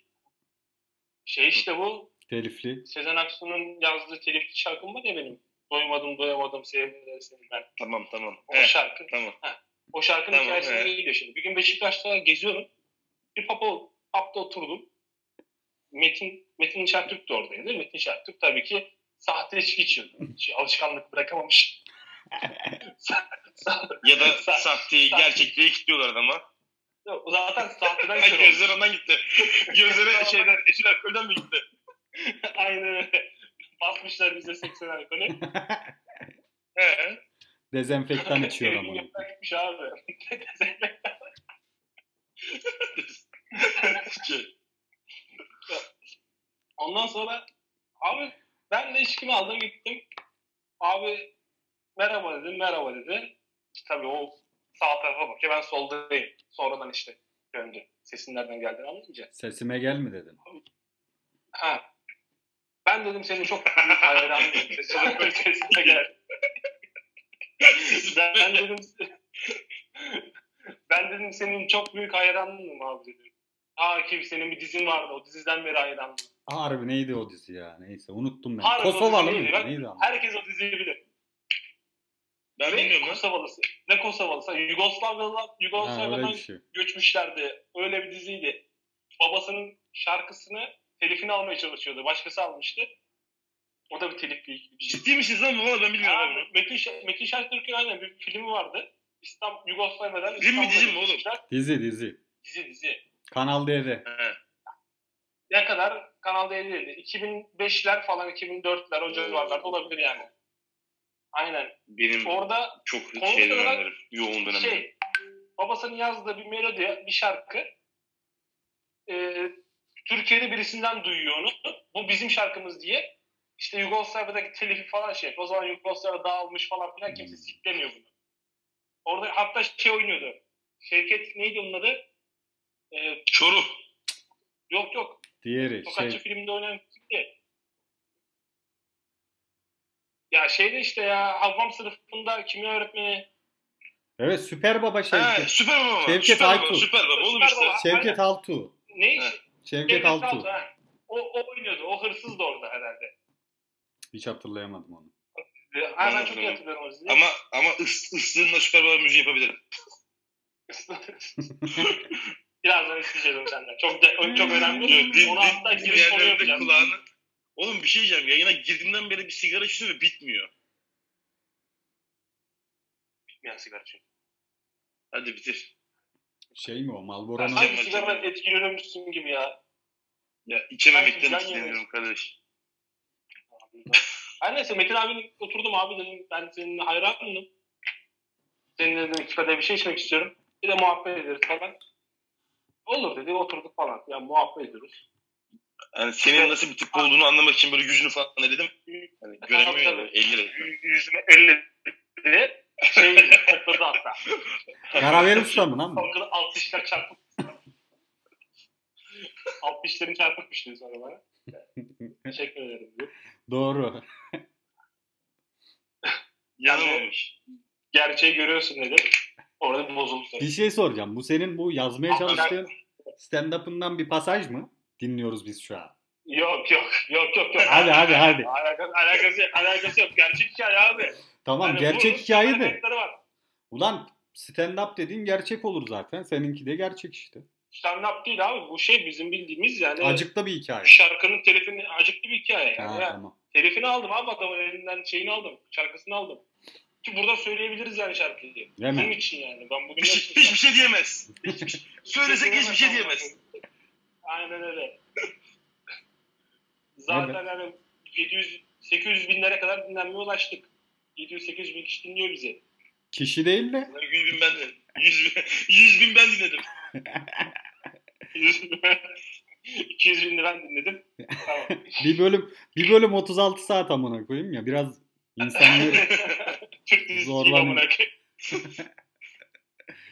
Şey işte bu Telifli. Sezen Aksu'nun yazdığı telifli şarkım var ya benim. Doymadım doyamadım sevmeleri seni ben. Tamam tamam. O He, şarkı. tamam. O şarkının Tamam, hikayesine evet. geliyor şimdi. Bir gün Beşiktaş'ta geziyorum. Bir papa, pub'da oturdum. Metin, Metin Şentürk de oradaydı. Metin Şentürk tabii ki sahte içki içiyordu. Hiç alışkanlık bırakamamış. Ya da Sa- sahteyi sa- gerçekliğe kilitliyorlar adama. Yok, zaten sahteden kör gözler olmuş. ondan gitti. Gözlere şeyden, etil alkolden mi gitti? Aynı öyle. Basmışlar bize 80 alkolü. He. Dezenfektan içiyor ama. gitmiş abi. Ondan sonra abi ben de içkimi aldım gittim. Abi merhaba dedim merhaba dedi. Tabii o sağ tarafa bakıyor ben soldayım. Sonradan işte döndü. Sesin nereden geldiğini anlayınca. Sesime gel mi dedin? Ha. Ben dedim senin çok büyük hayranım. Sesin böyle sesine gel. ben, dedim ben dedim senin çok büyük hayranınım abi dedim. Aa ki senin bir dizin vardı o diziden beri hayranım. Harbi neydi o dizi ya? Neyse unuttum ben. Harbi Kosovalı mıydı? neydi? Neydi ama? Herkes o diziyi bilir. Ben Ve bilmiyorum. Kosovalısı. Ne Kosovalısı? Yugoslavya'dan, Ha, öyle Yugoslavya'dan şey. göçmüşlerdi. Öyle bir diziydi. Babasının şarkısını telifini almaya çalışıyordu. Başkası almıştı. O da bir ilgili bir dizi. Ciddi misiniz lan? Valla ben bilmiyorum Abi, bunu. Metin, Şah- Metin Şentürk'ün aynen bir filmi vardı. İstanbul, Yugoslavya'dan Film mi, dizi mi oğlum? Dizi dizi. Dizi dizi. Kanal D'de. He. Ne kadar Kanal D'deydi. 2005'ler falan 2004'ler o civarlarda olabilir yani. Aynen. Benim Orada çok şey dönemlerim. Yoğun dönemlerim. şey babasının yazdığı bir melodi, bir şarkı e, Türkiye'de birisinden duyuyor onu. Bu bizim şarkımız diye. İşte Yugoslavya'daki telifi falan şey. O zaman Yugoslavya dağılmış falan filan kimse siklemiyor bunu. Orada hatta şey oynuyordu. Şevket neydi onun adı? E, Çoruh. yok yok. Diğeri Tokatçı şey. filminde oynayan kimdi? Ya şeyde işte ya Havvam sınıfında kimya öğretmeni Evet Süper Baba He, Şevket. süper baba. Şevket süper Aytu. baba. Süper baba. Oğlum işte. Şevket Altu. ne? He. Şevket Şevket Altu. Altu, ha. O, o oynuyordu. O hırsız da orada herhalde. Hiç hatırlayamadım onu. Ha, ben Ben çok iyi hatırlıyorum. o diziyi. Ama ama ıs, ıslığımla süper baba müziği yapabilirim. Birazdan isteyeceğim senden. Çok de, çok önemli. Din, Onu hatta din, giriş konu dinleyenlerin de yapacağım. kulağını. Oğlum bir şey diyeceğim. Yayına girdiğimden beri bir sigara içiyorum ve bitmiyor. Bitmeyen sigara çünkü. Hadi bitir. Şey mi o? Malboro'nun Hangi- sanki sigaradan etkileniyormuşsun gibi ya. Ya içememekten etkileniyorum kardeş. Her neyse Metin abinin oturdum abi dedim ben senin hayranım. Seninle dedim iki kadeh bir şey içmek istiyorum. Bir de muhabbet ederiz falan. Olur dedi oturduk falan. Ya muhabbet ediyoruz. Yani senin nasıl bir tip olduğunu anlamak için böyle yüzünü falan dedim. Hani göremiyor ya. Tabii. 50 lira. Y- Yüzüme 50 dedi. Şey topladı hatta. Karavel Usta mı lan bu? Alt dişler çarpıp. alt dişlerin çarpıkmış dedi sonra bana. Teşekkür ederim diyor. Doğru. Yanılmamış. Gerçeği görüyorsun dedi. Orada bir bozuldu. Bir şey soracağım. Bu senin bu yazmaya çalıştığın stand-up'ından bir pasaj mı? Dinliyoruz biz şu an. Yok yok yok yok yok. Hadi, hadi, hadi. Alakası, alakası, alakası yok. Gerçek hikaye abi. Tamam Yani gerçek bunun hikaye de. Ulan stand-up dediğin gerçek olur zaten. Seninki de gerçek işte. Stand-up değil abi. Bu şey bizim bildiğimiz yani. Acıklı bir hikaye. Şarkının telifini acıklı bir hikaye yani. Ha, tamam. Telifini aldım abi adamın elinden şeyini aldım. Şarkısını aldım. Ki burada söyleyebiliriz yani şarkıyı. Değil Bunun mi? için yani. Ben bugün Hiç, hiçbir şey diyemez. Söylesek hiçbir şey diyemez. Aynen öyle. Zaten hani 700 800 binlere kadar dinlenmeye ulaştık. 700-800 bin kişi dinliyor bizi. Kişi değil de 100 bin ben de. 100 bin, 100 bin ben dinledim. 100 bin 200 bin de ben dinledim. Tamam. bir bölüm bir bölüm 36 saat amına koyayım ya. Biraz insanları Türk amına koyayım.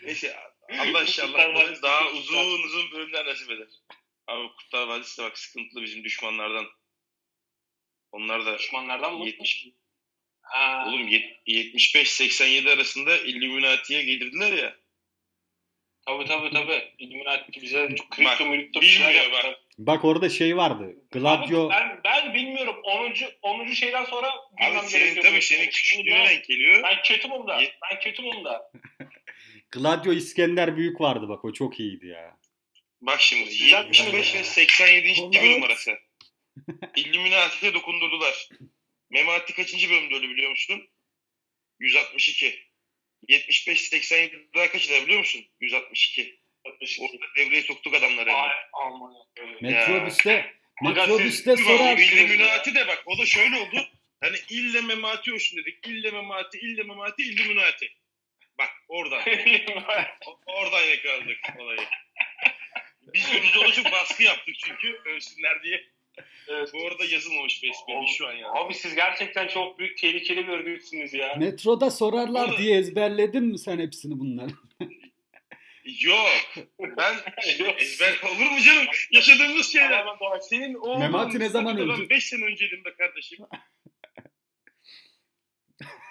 Neyse Allah inşallah daha uzun uzun bölümler nasip eder. Abi Kurtlar Vadisi de bak sıkıntılı bizim düşmanlardan. Onlar da Düşmanlardan mı? 70 Ha. oğlum yet- 75-87 arasında Illuminati'ye giydirdiler ya. Tabii tabii tabii. İlluminati bize çok kripto müripto bir şeyler yaptı. bak. Bak orada şey vardı. Gladio Abi Ben, ben bilmiyorum. 10. 10. şeyden sonra bilmem Abi senin tabii senin küçüklüğüne geliyor. ben kötüm onda. Ye- Ben kötüm onda. Gladio İskender Büyük vardı bak o çok iyiydi ya. Bak şimdi Güzel bir 75 şey. ve 87. Allah. bölüm arası. Illuminati'ye dokundurdular. Memati kaçıncı bölümde öyle biliyor musun? 162. 75-87 daha kaç eder biliyor musun? 162. Orada devreye soktuk adamları. Ay hemen. aman. Metrobüste Metrobüste sorar. Bak, Illuminati de bak o da şöyle oldu. Hani ille memati olsun dedik. İlle memati, ille memati, Illuminati. Bak oradan. Oradan yakaladık olayı. Biz biz ona çok baskı yaptık çünkü ölsünler diye. Evet. Bu arada yazılmamış besbelli şu an yani. Abi siz gerçekten çok büyük tehlikeli bir örgütsünüz ya. Metroda sorarlar diye ezberledin mi sen hepsini bunları? Yok. Ben Yok. ezber olur mu canım? Yaşadığımız şeyler. Senin oğlun Memati ne zaman öldü? 5 sene önceydim be kardeşim.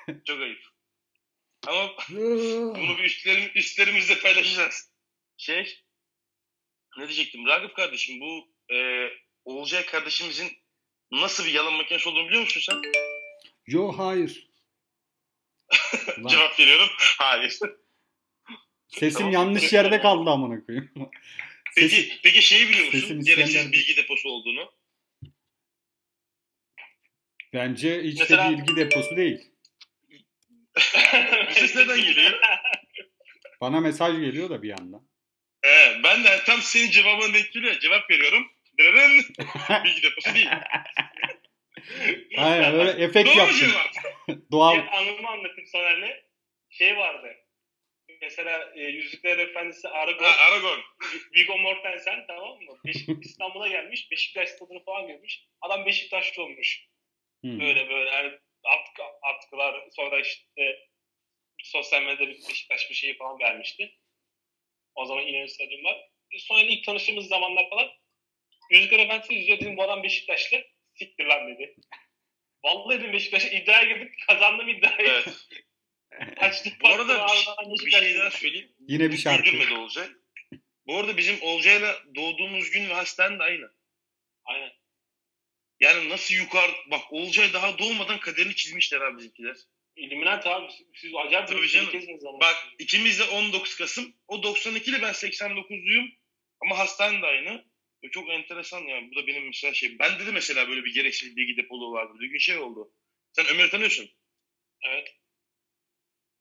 Çok ayıp. Ama bunu bir üstlerim, üstlerimizle paylaşacağız. Şey, ne diyecektim? Ragıp kardeşim bu e, Olcay kardeşimizin nasıl bir yalan makinesi olduğunu biliyor musun sen? Yo hayır. Cevap veriyorum. Hayır. Sesim Tamam. yanlış yerde kaldı amına koyayım. Peki, peki şeyi biliyor musun? Gereksiz bilgi deposu olduğunu. Bence hiç Mesela- de bilgi deposu değil. Ses neden geliyor? Bana mesaj geliyor da bir yandan. He, ben de tam senin cevabına denk geliyor. Cevap veriyorum. Dırırın. bilgi deposu değil. Aynen öyle efekt Doğru yaptım. Doğal. Bir anımı anlatayım Soner'le. Şey vardı. Mesela e, Yüzükler Efendisi Aragorn, Ha, Aragon. Viggo Mortensen tamam mı? Beşik, İstanbul'a gelmiş. Beşiktaş stadını falan görmüş. Adam Beşiktaşlı olmuş. Hmm. Böyle böyle yani atkı, atkılar sonra işte sosyal medyada bir Beşiktaş bir şeyi falan vermişti. O zaman İnönü Stadyum var. Sonra ilk tanıştığımız zamanlar falan Yüzükler Efendisi izliyor dedim bu adam Beşiktaşlı. Siktir lan dedi. Vallahi dedim Beşiktaş'a iddiaya girdik kazandım iddiayı. Evet. Bu arada bir, ardından bir şey daha söyleyeyim. Yine bir şarkı. Güldürmedi Olcay. Bu arada bizim Olcay'la doğduğumuz gün ve hastane de aynı. Aynen. Yani nasıl yukarı... Bak Olcay daha doğmadan kaderini çizmişler abi bizimkiler. İlluminati abi siz acayip Tabii bir canım. ülkesiniz ama. Bak ikimiz de 19 Kasım. O 92 ile ben 89'luyum. Ama hastane de aynı. E, Çok enteresan yani. Bu da benim mesela şey. Ben dedi mesela böyle bir gereksiz bilgi depolu vardı. Bir gün şey oldu. Sen Ömer'i tanıyorsun. Evet.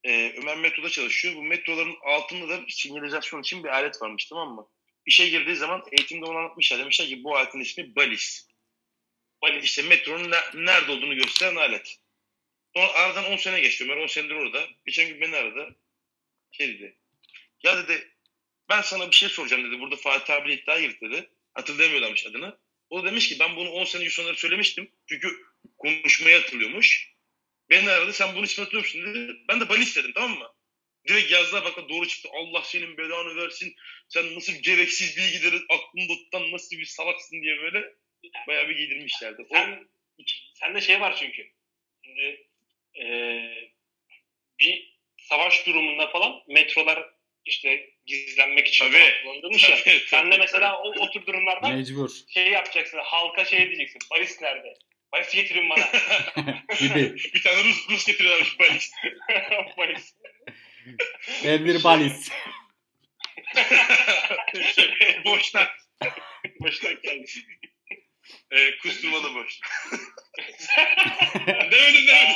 Ee, Ömer metroda çalışıyor. Bu metroların altında da sinyalizasyon için bir alet varmış tamam mı? İşe girdiği zaman eğitimde onu anlatmışlar. Demişler ki bu aletin ismi balis. Balis işte metronun ne- nerede olduğunu gösteren alet. Sonra aradan 10 sene geçti. Ömer 10 senedir orada. Geçen gün beni aradı. Şey dedi. Ya dedi ben sana bir şey soracağım dedi. Burada Fatih abiyle iddia girdi dedi. Hatırlayamıyorlarmış adını. O da demiş ki ben bunu 10 sene sonra söylemiştim. Çünkü konuşmayı hatırlıyormuş. Beni aradı sen bunu hatırlıyor musun dedi. Ben de balis dedim tamam mı? Direkt yazdılar bak doğru çıktı. Allah senin belanı versin. Sen nasıl gereksiz bilgileri aklında tutan nasıl bir salaksın diye böyle bayağı bir giydirmişlerdi. O, Sen, sende şey var çünkü. Şimdi eee bir savaş durumunda falan metrolar işte gizlenmek için Tabii. kullanılmış ya. Tabii, Sen de mesela o, o tür durumlarda Mecbur şey yapacaksın. Halka şey diyeceksin. Balis nerede? Balis getirin bana. gibi. Bir tane Rus, Rus getiriyorlarmış Balis. Balis. Elvir Balis. şey, boşnak. Baştan geldi. E, kusturmalı boş. demedim demedim.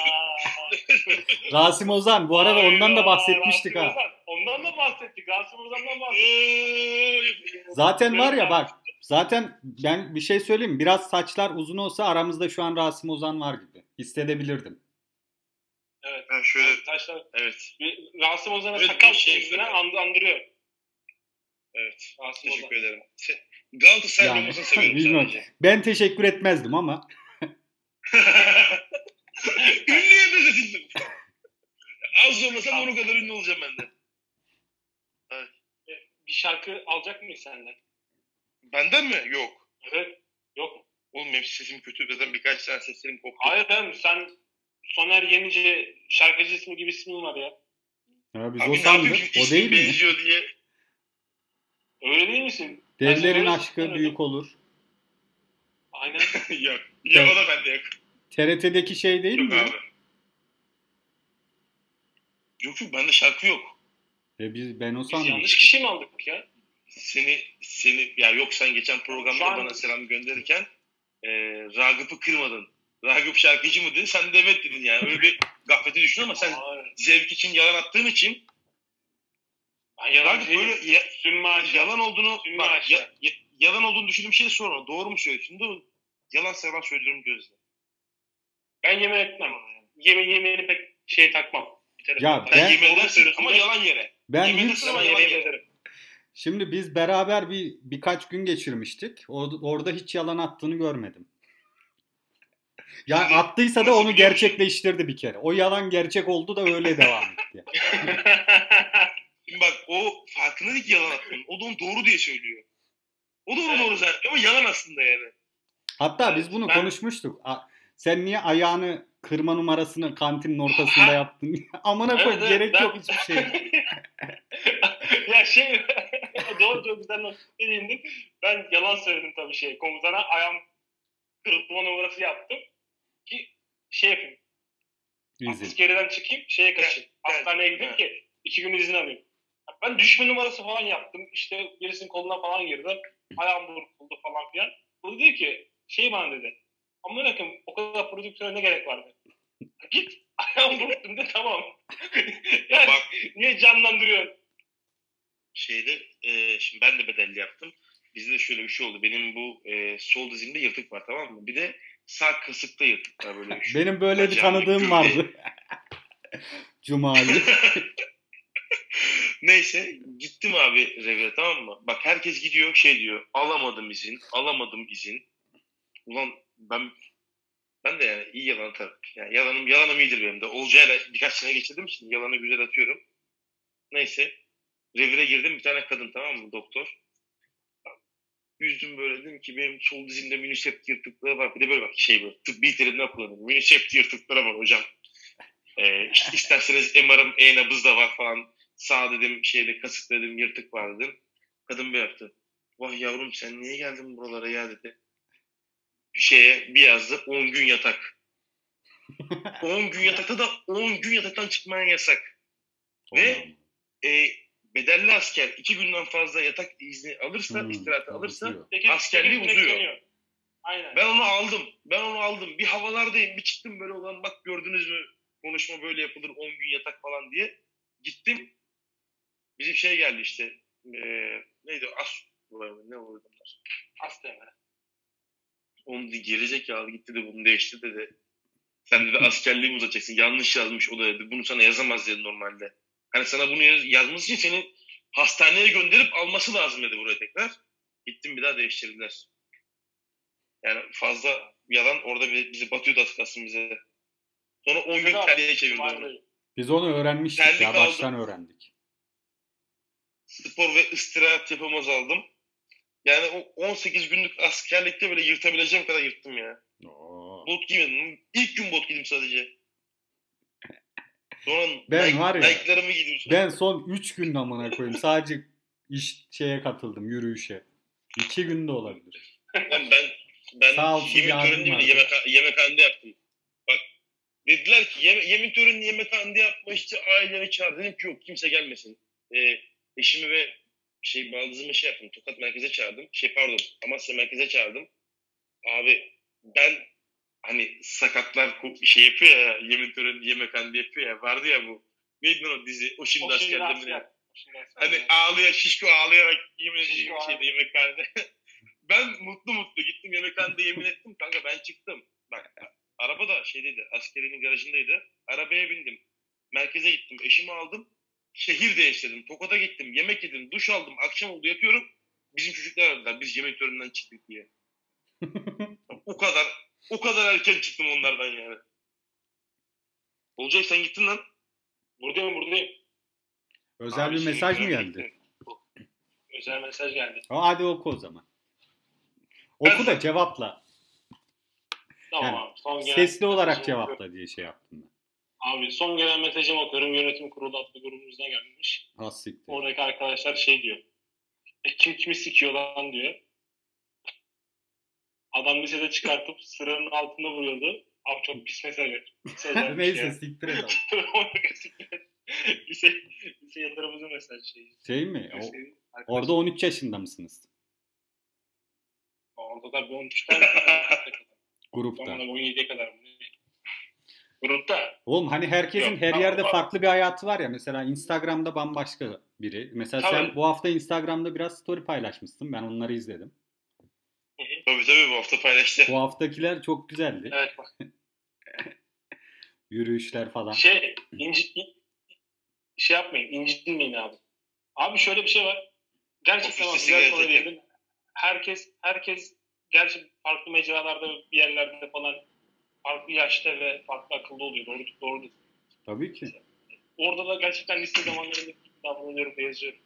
Rasim Ozan bu arada ondan da bahsetmiştik Rasim ha. Ozan. Ondan da bahsettik. Rasim Ozan'dan bahsettik. Zaten var ya bak zaten ben bir şey söyleyeyim mi? biraz saçlar uzun olsa aramızda şu an Rasim Ozan var gibi hissedebilirdim. Evet. Ben şöyle Taşlar. evet Bir Rasim Ozan'a Evet, sakal şey yüzüne söyle. and- andırıyor. evet Rasim Ozan. teşekkür ederim. Se- Galatasaray Yani, seviyorum bilmiyorum. sadece. Ben teşekkür etmezdim ama Ünlüye benzetildim. Az olmasam onun kadar ünlü olacağım ben de. Bir şarkı alacak mıyız senden? Benden mi? Yok. Evet. Yok mu? Oğlum benim sesim kötü. Zaten birkaç tane seslerim koptu. Hayır ben sen Soner Yenice şarkıcı ismi gibi ismin var ya. ya biz Abi o ne sandık yapayım o değil mi? benziyor diye. Öyle değil misin? Ben sana Devlerin öyle aşkı büyük olur. Aynen. yok. Yok o da bende yok. TRT'deki şey değil Yok mi? abi. Yok yok bende şarkı yok. E biz, ben o Biz sandım. yanlış kişi mi aldık ya? Seni seni ya yok sen geçen programda Şu an- bana selam gönderirken e, Ragıp'ı kırmadın. Ragıp şarkıcı mı dedi? Sen de evet dedin yani. Öyle bir gaflete düştün ama sen Hayır. zevk için yalan attığın için Ben yalan Ragıp değilim. böyle ya- yalan olduğunu bak, ya- ya- yalan olduğunu düşündüğüm şey sorma. Doğru mu söylüyorsun? Doğru. Yalan yalan söylüyorum gözle. Ben yemin etmem. Yemin yemeğini pek şey takmam. Ya. Sen Ben- yemin edersin ama yalan yere. Ben Yemin hiç Ama yalan yere. Şimdi biz beraber bir birkaç gün geçirmiştik. Orada hiç yalan attığını görmedim. Ya Şimdi attıysa da onu musun? gerçekleştirdi bir kere. O yalan gerçek oldu da öyle devam etti. Şimdi bak o farkında değil ki yalan attığını. O da onu doğru diye söylüyor. O da onu doğru zaten ama yalan aslında yani. Hatta biz bunu Ben- konuşmuştuk. Sen niye ayağını kırma numarasını kantinin ortasında yaptın? Amına koy evet, gerek ben- yok hiçbir şey. ya şey doğru çok güzel noktaya değindin. Ben yalan söyledim tabii şey. Komutana ayağım kırılma numarası yaptım. Ki şey yapayım. İzin. Askeriden çıkayım şeye kaçayım. Evet, Hastaneye gideyim evet. ki iki gün izin alayım. Ben düşme numarası falan yaptım. İşte birisinin koluna falan girdi. Ayağım burkuldu falan filan. Bu dedi ki şey bana dedi. Ama bakın o kadar prodüksiyona ne gerek vardı? Git ayağım burkuldu de tamam. yani Bak niye canlandırıyorsun? Şeyde e, şimdi ben de bedelli yaptım. Bizde de şöyle bir şey oldu. Benim bu e, sol dizimde yırtık var tamam mı? Bir de sağ kasıkta yırtık var böyle. Şu- Benim böyle bir tanıdığım bir vardı. Cumali. Neyse gittim abi revire tamam mı? Bak herkes gidiyor şey diyor. Alamadım izin, alamadım izin. Ulan ben ben de yani iyi yalan atarım. Yani yalanım, yalanım iyidir benim de. Olcayla birkaç sene geçirdim için yalanı güzel atıyorum. Neyse. Revire girdim bir tane kadın tamam mı doktor. Yüzdüm böyle dedim ki benim sol dizimde minisept yırtıkları var. Bir de böyle bak şey böyle tıbbi terimler kullanıyorum. Minisept yırtıkları var hocam. Ee, işte isterseniz MR'ım e-nabız da var falan. Sağ dedim şeyde kasık dedim yırtık var dedim. Kadın bir yaptı. Vah yavrum sen niye geldin buralara ya dedi. Şeye bir yazdı 10 gün yatak. 10 gün yatakta da 10 gün yataktan çıkman yasak. Ve e, bedelli asker 2 günden fazla yatak izni alırsa, Hmm, istirahat alırsa. Peki, Askerliği uzuyor. bekleniyor. Aynen. ben onu aldım. Ben onu aldım. Bir havalardayım. Bir çıktım böyle olan bak gördünüz mü konuşma böyle yapılır 10 gün yatak falan diye. Gittim. Bizim şey geldi işte. Ee, neydi? As ne oluyor bunlar? Hasta hemen. Onu da gerizekalı gitti de bunu değiştirdi dedi. Sen dedi askerliği mi uzatacaksın? Yanlış yazmış o da dedi. Bunu sana yazamaz dedi normalde. Hani sana bunu yaz- yazması için seni hastaneye gönderip alması lazım dedi buraya tekrar. Gittim bir daha değiştirdiler. Yani fazla yalan orada bir- bizi batıyordu kalsın bize. Sonra 10 gün terliğe çevirdi onu. Biz onu öğrenmiştik Terlik ya aldım. baştan öğrendik. Spor ve istirahat yapamaz aldım. Yani o 18 günlük askerlikte böyle yırtabileceğim kadar yırttım ya. Oo. Bot giymedim. İlk gün bot giydim sadece. Sonra Ben Nike- var ya, Nike'larımı giyiyorsun. Ben son 3 gün amına koyayım. Sadece iş şeye katıldım yürüyüşe. 2 günde olabilir. Ben ben, Sağ olsun yemin törenini bile yemek, yemekhanede yaptım. Bak dediler ki yeme, yemin törenini yemekhanede yapma işte aileni çağır. Dedim ki yok kimse gelmesin. Ee, eşimi ve şey baldızımı şey yaptım. Tokat merkeze çağırdım. Şey pardon Amasya merkeze çağırdım. Abi ben hani sakatlar şey yapıyor ya yemin töreni yemekhanede yapıyor ya vardı ya bu. Neydi o dizi? O şimdi O şimdi askerde mi? asker. Asker. Hani ağlıyor, şişko ağlayarak yemin Şişko şeyde yemekhanede. ben mutlu mutlu gittim yemekhanede yemin ettim. Kanka ben çıktım. Bak araba da şeydeydi, askerinin garajındaydı. Arabaya bindim. Merkeze gittim, eşimi aldım. Şehir değiştirdim. Tokat'a gittim, yemek yedim, duş aldım. Akşam oldu yatıyorum. Bizim çocuklar aradılar. Biz yemek töreninden çıktık diye. o kadar, o kadar erken çıktım onlardan yani. Olcay sen gittin lan. Buradayım buradayım. Özel Abi bir mesaj mı ben geldi? Özel mesaj geldi. Ha, Hadi oku o zaman. Oku da cevapla. Tamam Yani abi. Son gelen Sesli olarak mesajımı okuyorum. cevapla diye şey yaptım ben. Abi son gelen mesajımı okuyorum. Yönetim kurulu adlı grubumuzdan gelmiş. Az siktir. Oradaki arkadaşlar şey diyor. E, kim kimi sikiyor lan diyor. Adam lisede çıkartıp sıranın altında vuruyordu. Abi çok pis mesaj. Neyse siktir et. lise, lise yıllarımızın mesaj şeyi. Şey mi? O- orada 13 yaşında mısınız? Orada da bir 13 tane Grupta. Sonra 17'ye kadar mı? Grupta. Oğlum hani herkesin Yok, her tamam, yerde tamam. farklı bir hayatı var ya. Mesela Instagram'da bambaşka biri. Mesela sen Tabii. bu hafta Instagram'da biraz story paylaşmışsın. Ben onları izledim. Tabii tabii bu hafta paylaştı. Bu haftakiler çok güzeldi. Evet bak. Yürüyüşler falan. Şey, inci, şey yapmayın, incinmeyin abi. Abi şöyle bir şey var. Gerçekten Ofiste güzel verdin. Herkes, herkes gerçi farklı mecralarda bir yerlerde falan farklı yaşta ve farklı akıllı oluyor. Doğru, doğru. Tabii ki. Orada da gerçekten liste zamanlarında gibi davranıyorum ve yazıyorum.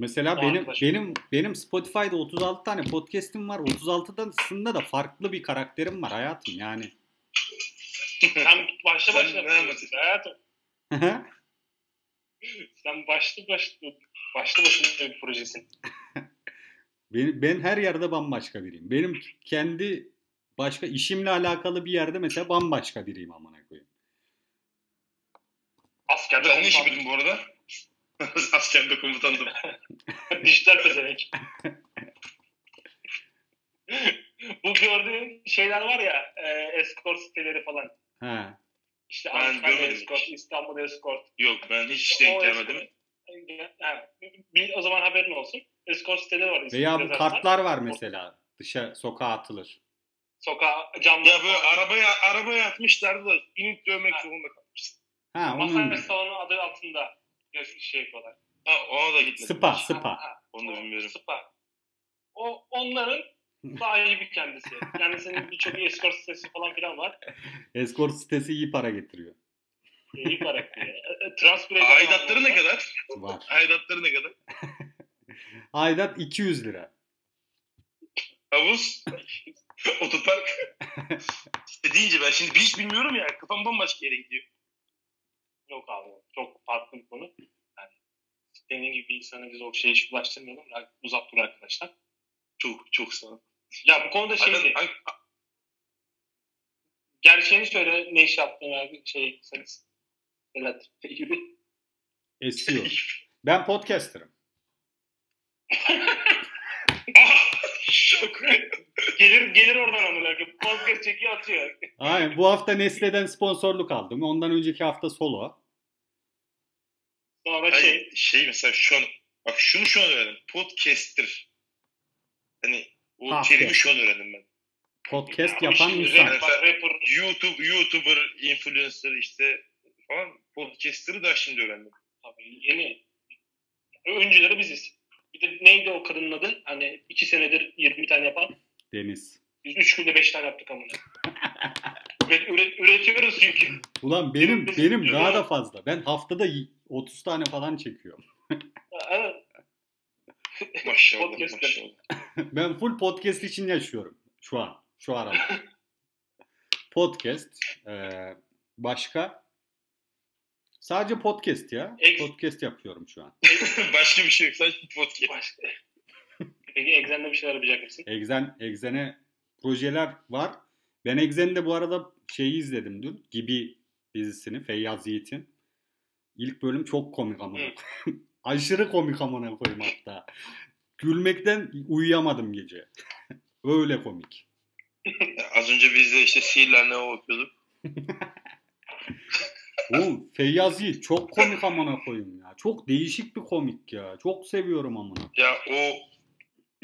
Mesela benim arkadaş. benim benim Spotify'da 36 tane podcast'im var. 36'sında da farklı bir karakterim var hayatım yani. Sen başta anlatıyorsun? Hayatım. Sen başlı başlı başlı başına bir projesin. ben, ben her yerde bambaşka biriyim. Benim kendi başka işimle alakalı bir yerde mesela bambaşka biriyim amına koyayım. Askerde Sen ne iş komutan. yapıyordun bu arada? Askerde komutandım. Dijital pezevenk. Bu gördüğün şeyler var ya, e, escort siteleri falan. He. İşte Ben Ankara escort, hiç. İstanbul escort. Yok ben hiç denk O gelmedim. Ha, bir, o zaman haberin olsun. Escort siteleri var. Veya bu kartlar var mesela. Dışa sokağa atılır. Sokağa, camda. Ya böyle arabaya arabaya atmışlardı da inip dövmek Ha. zorunda kalmıştım. Ha onun Masaj salonu adı altında şey yapıyorlar. Ha ona da gitmedim. Spa, hiç. spa. Ha, Onu da o bilmiyorum. Spa. O onların sahibi kendisi. Yani senin birçok escort sitesi falan filan var. Escort sitesi iyi para getiriyor. İyi karakter. E, e, Transpire Aidatları ne kadar? Var. Aidatları ne kadar? Aidat 200 lira. Havuz, otopark. işte deyince ben şimdi hiç bilmiyorum ya. Kafam bambaşka yere gidiyor. Yok abi. Çok farklı bir konu. Yani senin gibi bir insana biz o şeyi hiç ulaştırmayalım. Yani uzak dur arkadaşlar. Çok çok sağ ol. Ya bu konuda şeydi. hangi- Gerçeğini söyle ne iş yaptığını yani şey Evet. Gibi. SEO. Ben podcaster'ım. Ah! Şok. Gelir gelir oradan amına koyayım. Podcast çekiyor atıyor. Aynen. Bu hafta Nestle'den sponsorluk aldım. Ondan önceki hafta solo. Sonra Hayır, şey şey mesela şu an bak şunu şu an öğrendim. Podcaster. Hani o Ha, terimi şu an öğrendim ben. Podcast Abi yapan insan. rapper. YouTube, YouTuber, influencer işte falan podcaster'ı da şimdi öğrendim. Tabii yeni. Öncüleri biziz. Bir de neydi o kadının adı? Hani iki senedir 20 tane yapan. Deniz. Biz üç günde beş tane yaptık amına. Üret, üret, üretiyoruz çünkü. Ulan benim benim daha da fazla. Ben haftada y- 30 tane falan çekiyorum. Evet. Maşallah maşallah. Ben full podcast için yaşıyorum şu an. Şu arada. podcast. eee, başka? Sadece podcast ya. Ex- Podcast yapıyorum şu an. Başka bir şey yok. Sadece podcast. Başka. Peki Exen'de bir şeyler yapacak mısın? Exen, Exen'e projeler var. Ben Exen'de bu arada şeyi izledim dün. Gibi dizisini Feyyaz Yiğit'in. İlk bölüm çok komik koyayım. Aşırı komik amına koyayım hatta. Gülmekten uyuyamadım gece. Öyle komik. Az önce biz de işte sihirler ne okuyorduk. Oğlum Feyyaz Yiğit çok komik amına koyayım ya. Çok değişik bir komik ya. Çok seviyorum amına. Ya o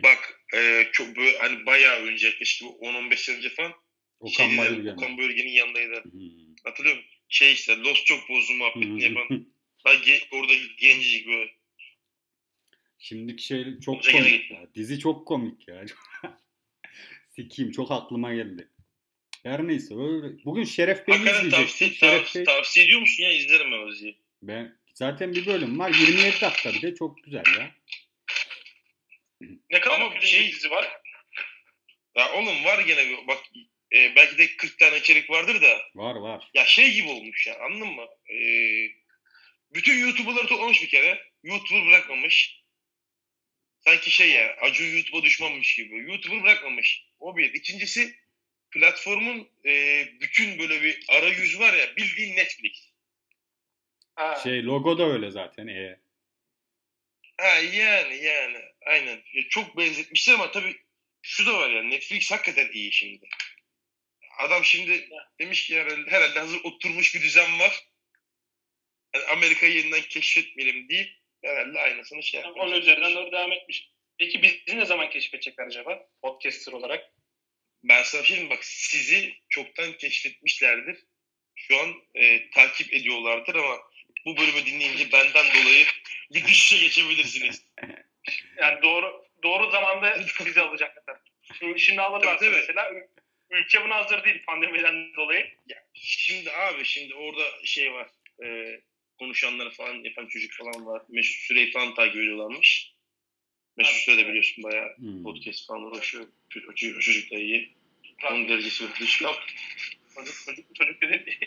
bak e, çok böyle hani bayağı önce yaklaşık bir 10-15 sene önce falan Okan şeydiler, Bayülgen. Okan Bölge'nin yanındaydı. Hmm. Hatırlıyor musun? Şey işte Lost çok bozdu muhabbetini yapan. Daha ge- orada gencecik böyle. Şimdiki şey çok yere komik ya. Dizi çok komik ya. Sikiyim çok aklıma geldi. Her neyse öyle. Bugün Şeref Bey'i izleyecektim. tavsiye, Şeref tavsiye, Bey tavsiye ediyor musun ya? İzlerim ben o diziyi. ben zaten bir bölüm var 27 dakika bir de çok güzel ya. Ne kadar Ama bir şey- dizi var? Ya oğlum var gene bak e, belki de 40 tane içerik vardır da Var var. ya şey gibi olmuş ya anladın mı? E, bütün YouTuber'ları toplamış bir kere. YouTuber bırakmamış. Sanki şey ya Acun YouTube'a düşmanmış gibi. YouTuber bırakmamış. O bir. İkincisi platformun e, bütün böyle bir arayüzü var ya bildiğin Netflix. Ha. Şey logo da öyle zaten. E, Ha yani yani aynen. Ya çok benzetmişler ama tabii şu da var ya Netflix hakikaten iyi şimdi. Adam şimdi demiş ki herhalde, herhalde hazır oturmuş bir düzen var. Yani Amerika'yı yeniden keşfetmeyelim deyip herhalde aynısını şey yapmış. Onun üzerinden doğru devam etmiş. Peki bizi ne zaman keşfedecekler acaba? Podcaster olarak. Ben sana bir şey bak sizi çoktan keşfetmişlerdir. Şu an e, takip ediyorlardır ama bu bölümü dinleyince benden dolayı bir düşüşe geçebilirsiniz. Yani doğru doğru zamanda bizi alacaklar. Şimdi, şimdi alırlarsa mesela ülke buna hazır değil pandemiden dolayı. Şimdi abi şimdi orada şey var. E, konuşanları falan yapan çocuk falan var. Mesut Süreyi falan takip ediyorlarmış. Mesut Evet. Süre de biliyorsun bayağı hmm. podcast falan uğraşıyor. O, çocuk- o çocuk da iyi. Onun derecesi böyle düşük. Çocuk çocuk çocuk dedi.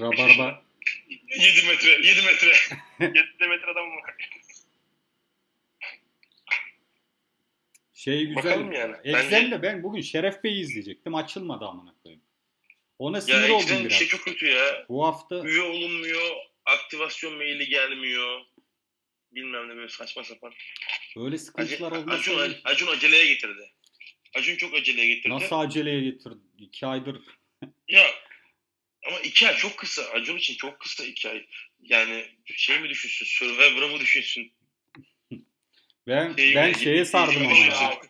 Rabarba 7 metre, 7 metre. 7 metre adam mı? Şey güzel. Bakalım yani. Bence- de ben bugün Şeref Bey'i izleyecektim. Açılmadı amına koyayım. Ona Ya sinir oldum ekran bir biraz. şey çok kötü ya. Bu hafta Üye olunmuyor, aktivasyon maili gelmiyor. Bilmem ne böyle saçma sapan. böyle Acun, sıkıntılar olmasa Acun, Acun aceleye getirdi. Acun çok aceleye getirdi. nasıl aceleye getirdi? İki aydır Ya ama iki ay çok kısa. Acun için çok kısa iki ay. Yani şey mi düşünsün, Survivor'ı mı düşünsün? Ben Şey ben şeye sardım ama. ya.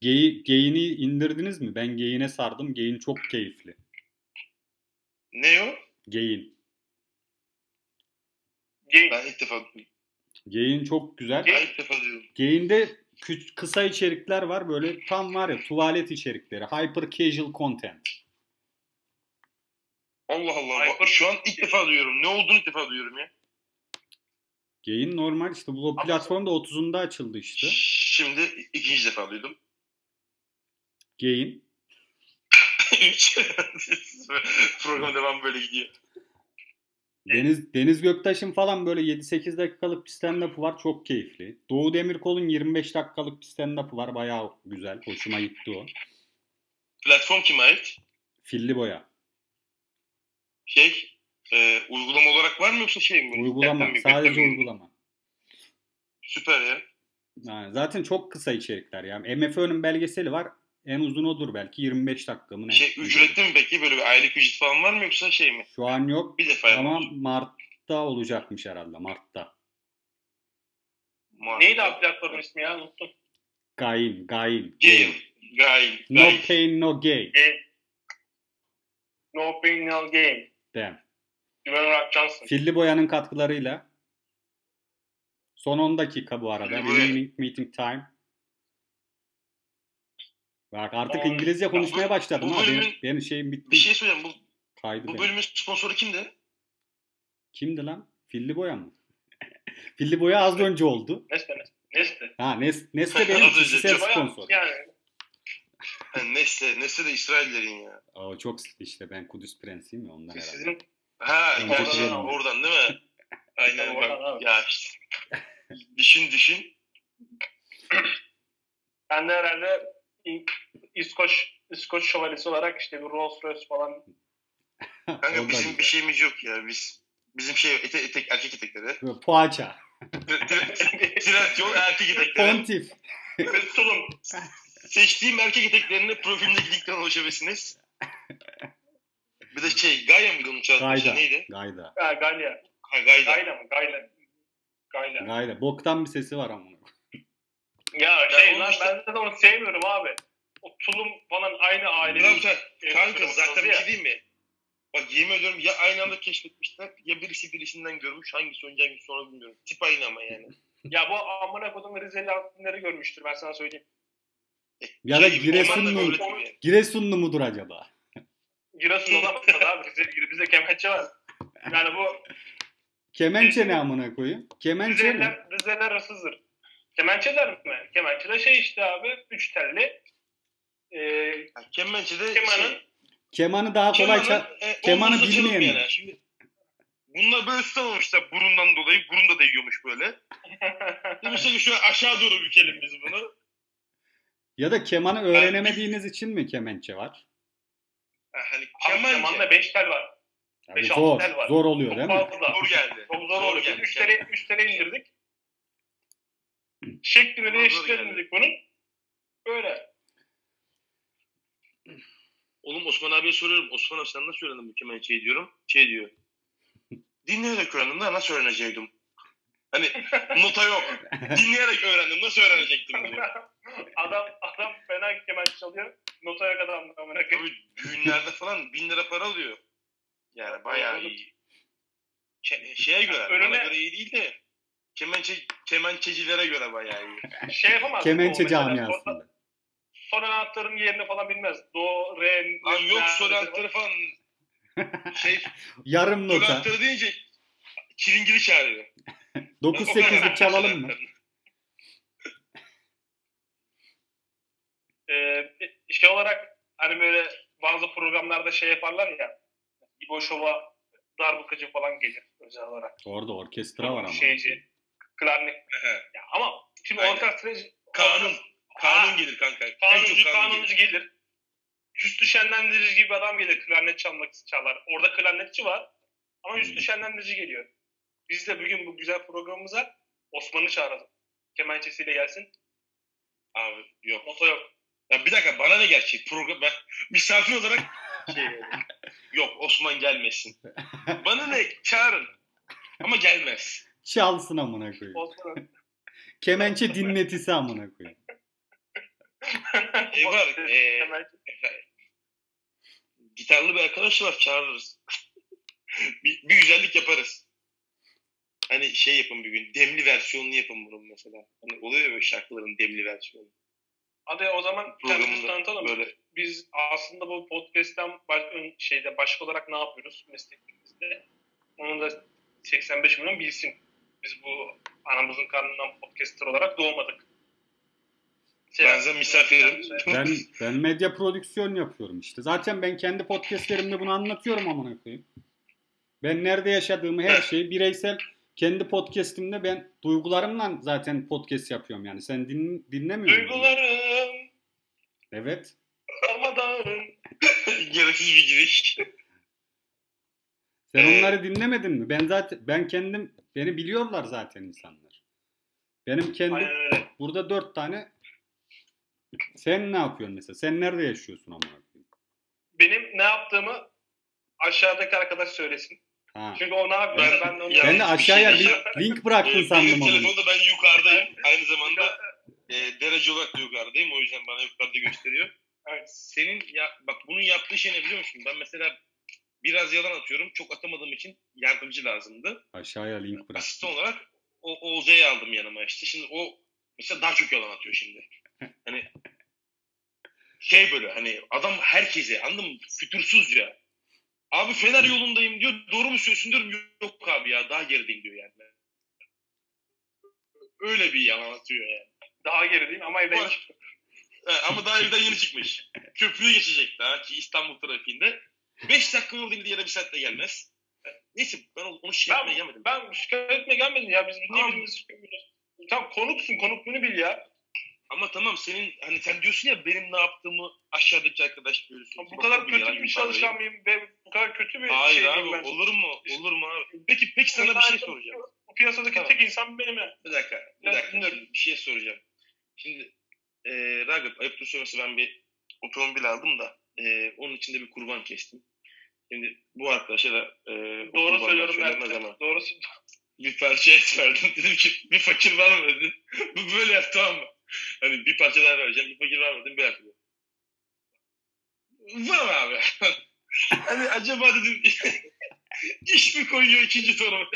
Geyi, geyini indirdiniz mi? Ben geyine sardım. Geyin çok keyifli. Ne o? Geyin. Gay. Ben ilk defa, Geyin çok güzel. ben ilk defa diyorum. Geyinde kü- kısa içerikler var. Böyle tam var ya tuvalet içerikleri. Hyper casual content. Allah Allah. Hyper- Şu an ilk defa duyuyorum. Ne olduğunu ilk defa duyuyorum ya. Geyin normal işte bu platformda 30'unda açıldı işte. Şimdi ikinci defa duydum. Üç. Program devam böyle gidiyor. Deniz Deniz Göktaş'ın falan böyle 7-8 dakikalık bir stand-up'ı var. Çok keyifli. Doğu Demirkol'un 25 dakikalık bir stand-up'ı var. Bayağı güzel. Hoşuma gitti o. Platform kime ait? Filli boya. Şey, e, uygulama olarak var mı yoksa şey mi? Uygulama. Mi? Sadece mi? uygulama. Süper ya. Yani zaten çok kısa içerikler ya. MFÖ'nün belgeseli var. En uzun odur belki 25 dakika mı ne? Şey, ücretli mi peki? Böyle bir aylık ücret falan var mı yoksa şey mi? Şu an yok Bir defa ama yapmış. Mart'ta olacakmış herhalde. Mart'ta. Muhakkak. Neydi abi platformun ismi ya? Unuttum. Gain, Gain. Game. Gail. No pain no gain. No pain no gain. Damn. Dwayne Rock Johnson. Filli Boya'nın katkılarıyla son 10 dakika bu arada. Remaining meeting time. Bak artık On- İngilizce konuşmaya bu- başladım bu ha. Benim, bölümün- benim şeyim bitti. Bir şey söyleyeyim. Bu, Kaydı bu benim. bölümün sponsoru kimdi? Kimdi lan? Filli Boya mı? Filli Boya az önce oldu. Nesne. Nesne. Ha Nes Nesle benim kişisel sponsor. Yani Ha, Nesle. Nesle de İsraillerin ya. O çok işte ben Kudüs prensiyim ya ondan herhalde. sizin Ha, oradan, oradan değil mi? Aynen bak. Ya işte. düşün düşün. Ben de herhalde İskoç İskoç şövalyesi olarak işte bir Rolls Royce falan Kanka bizim bir şeyimiz yok ya. Biz bizim şey ete, etek, erkek etekleri. Poğaça. Trend yol erkek etekleri. Pontif. tulum. Seçtiğim erkek eteklerini profilimdeki linkten ulaşabilirsiniz. Bir de şey Gaia mıydı onun çalışması Gayda. neydi? Gayda. Ha, Galya. Ha Gayda. Gayla mı? Gayla. Gayla. Gayda. Boktan bir sesi var ama. Ya şey onu lan işte- ben zaten onu sevmiyorum abi. O tulum falan aynı ailenin. sen, kanka Kırmızı zaten bir ya. şey değil mi? Bak yemin ediyorum ya aynı anda keşfetmişler ya birisi birisinden görmüş hangisi önce hangisi sonra bilmiyorum. Tip aynı ama yani. Ya bu amına kodum Rizeli altınları görmüştür ben sana söyleyeyim. Ya da Şey, Giresunlu, onlar da böyle gibi yani. Giresunlu mudur acaba? Giresun olamaz abi. Rizeli, bizde kemençe var. Yani bu Kemençe ne amına koyayım? Kemençe mi? Rizeliler, Rizeliler hırsızdır. Kemençeler mi? Kemençe de şey işte abi. Üç telli. Ee, Ha, Kemençe'de kemanın şey, Kemanı daha kolay e, kemanı omuzda çalıp bilmeyen yani. Şimdi bunlar böyle tutamamışlar burundan dolayı. Burun da değiyormuş böyle. Demişler ki şöyle aşağı doğru bükelim biz bunu. Ya da kemanı öğrenemediğiniz için mi kemençe var? Ha, hani Abi kemance. kemanda beş tel var. Yani Beş, altı zor. tel var. Zor oluyor Çok değil mi? fazla. Zor geldi. Çok zor oldu. geldi. 3 tele, üç tele indirdik. Şeklini Zor değiştirdik bunun. Böyle. Oğlum Osman abiye soruyorum. Osman abi sen nasıl öğrendin bu kemençeyi diyorum. Şey diyor. Dinleyerek öğrendim da nasıl öğrenecektim? Hani nota yok. Dinleyerek öğrendim. Nasıl öğrenecektim diyor. adam adam fena kemençe çalıyor. Nota yok adam amına koyayım. Tabii düğünlerde falan bin lira para alıyor. Yani bayağı iyi. Ke- şeye göre, Önüne- bana göre iyi değil de kemençe, kemençecilere göre bayağı iyi. Şey yapamaz. Kemençe camiasında. Son anahtarın yerini falan bilmez. Do, re, Lan yok la, sol la- anahtarı falan şey Yarım nota. anahtarı deyince çilingiri çağırıyor. 9-8'lik çalalım mı? Ee, şey olarak hani böyle bazı programlarda şey yaparlar ya. İbo Şov'a darbukacı falan gelir özel olarak. Orada orkestra var ama. Şeyci, klarnet. Ya ama şimdi Aynen. orkestra Kanun. Kanun gelir kanka. En Kanuncu, çok kanun kanuncu gelir. gelir. Üstü şenlendirici gibi adam gelir klarnet çalmak için çalar. Orada klarnetçi var ama üstü Hmm. şenlendirici geliyor. Biz de bugün bu güzel programımıza Osman'ı çağıralım. Kemençesiyle gelsin. Abi yok. Nota yok. Ya bir dakika bana ne gerçek program ben misafir olarak şey yok Osman gelmesin. Bana ne çağırın ama gelmez. Çalsın amına koyayım. Osman. Kemençe dinletisi amına koyayım. E var, e. Gitarlı bir arkadaş var çağırırız. bir, bir güzellik yaparız. Hani şey yapın bir gün demli versiyonunu yapın bunun mesela. Hani oluyor ya böyle şarkıların demli versiyonu. Hadi o zaman kendimizi tanıtalım. böyle Biz aslında bu podcast'ten baş, ön- şeyde başka olarak ne yapıyoruz mesleğimizde? Onu da 85 milyon bilsin. Biz bu anamızın karnından podcaster olarak doğmadık. Ben size misafirim. Ben ben medya prodüksiyon yapıyorum işte. Zaten ben kendi podcastlerimde bunu anlatıyorum amına koyayım. Ben nerede yaşadığımı her şeyi bireysel kendi podcast'imde ben duygularımla zaten podcast yapıyorum yani. Sen din, dinlemiyor musun? Duygularım Evet. darmadağın. gereksiz bir giriş. Sen Ee, onları dinlemedin mi? Ben zaten ben kendim beni biliyorlar zaten insanlar. Benim kendi Aynen öyle. burada dört tane sen ne yapıyorsun mesela? Sen nerede yaşıyorsun koyayım? Benim ne yaptığımı aşağıdaki arkadaş söylesin. Ha. Çünkü o ne yapıyor? Ben- Ben, de onu Ben de aşağıya şey link, link bıraktın sandım onu. telefonda ben yukarıdayım. Aynı zamanda e, derece olarak da yukarıdayım. O yüzden bana yukarıda gösteriyor. Evet. Senin ya bak bunun yaptığı şey ne biliyor musun? Ben mesela biraz yalan atıyorum. Çok atamadığım için yardımcı lazımdı. Aşağıya link bıraktım. Asistan olarak o Oğuz'u aldım yanıma işte. Şimdi o mesela daha çok yalan atıyor şimdi. Hani şey böyle hani adam herkese anladın mı? Fütursuz ya. Abi Fener yolundayım diyor. Doğru mu söylüyorsun diyorum. Yok abi ya daha gerideyim diyor yani. Öyle bir yalan atıyor yani. Daha gerideyim ama evden Var. Ama daha evden yeni çıkmış. Köprüyü geçecek daha ki İstanbul trafiğinde. 5 dakika yol değil yere bir saatte gelmez. Neyse ben onu şikayet etmeye Ben, gelmedim. ben şikayet etmeye gelmedim ya. Biz niye birbirimizi şikayet? Tamam konuksun konukluğunu bil ya. Ama tamam senin hani sen diyorsun ya benim ne yaptığımı aşağıdaki arkadaş görürsün. Bu kadar kötü bir çalışan mıyım ve bu kadar kötü bir Hayır şey abi ben? olur mu? Olur mu abi? Peki peki sana bir şey soracağım. Bu piyasadaki Tamam. tek insan benim ya. Bir dakika. Bir Evet, dakika. Şimdi bir şey soracağım. Şimdi e, Ragıp ayıp söylemesi ben bir otomobil aldım da e, onun içinde bir kurban kestim. Şimdi bu arkadaşa da e, Doğru söylüyorum ben. ama Doğru bir parça et verdim. Dedim ki bir fakir var mı dedi. Bu böyle yaptı tamam mı? Hani bir parça daha vereceğim. Bir fakir dedim. Bir dakika. Var abi. hani acaba dedim iş mi koyuyor ikinci torba?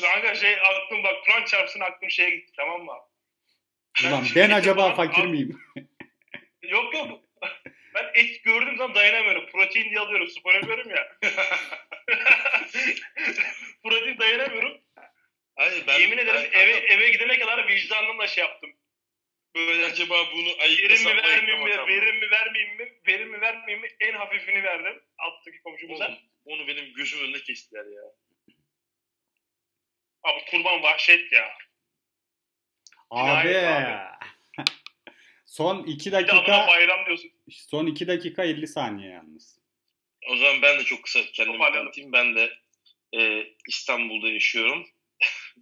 Kanka şey aklım bak Kur'an çarpsın aklım şeye gitti tamam mı? Ulan Ben- ben acaba fakir miyim? Yok yok. Ben et gördüğüm zaman dayanamıyorum. Protein diye alıyorum. Spor yapıyorum ya. Protein dayanamıyorum. Hayır ben Yemin ederim ben- eve eve gidene kadar vicdanımla şey yaptım. böyle acaba bunu Verim ayıklasam mi mı vermeyeyim mi? Verim mi vermeyeyim mi? Verim mi vermeyeyim mi? En hafifini verdim. Alttaki komşumuza. Oğlum, onu benim gözüm önüne kestiler ya. Abi kurban vahşet ya. Abi. Cinayet Son 2 Bir de adına dakika bayram diyorsun. son 2 dakika 50 saniye yalnız. O zaman ben de çok kısa kendimi tanıtayım. Ben de e, İstanbul'da yaşıyorum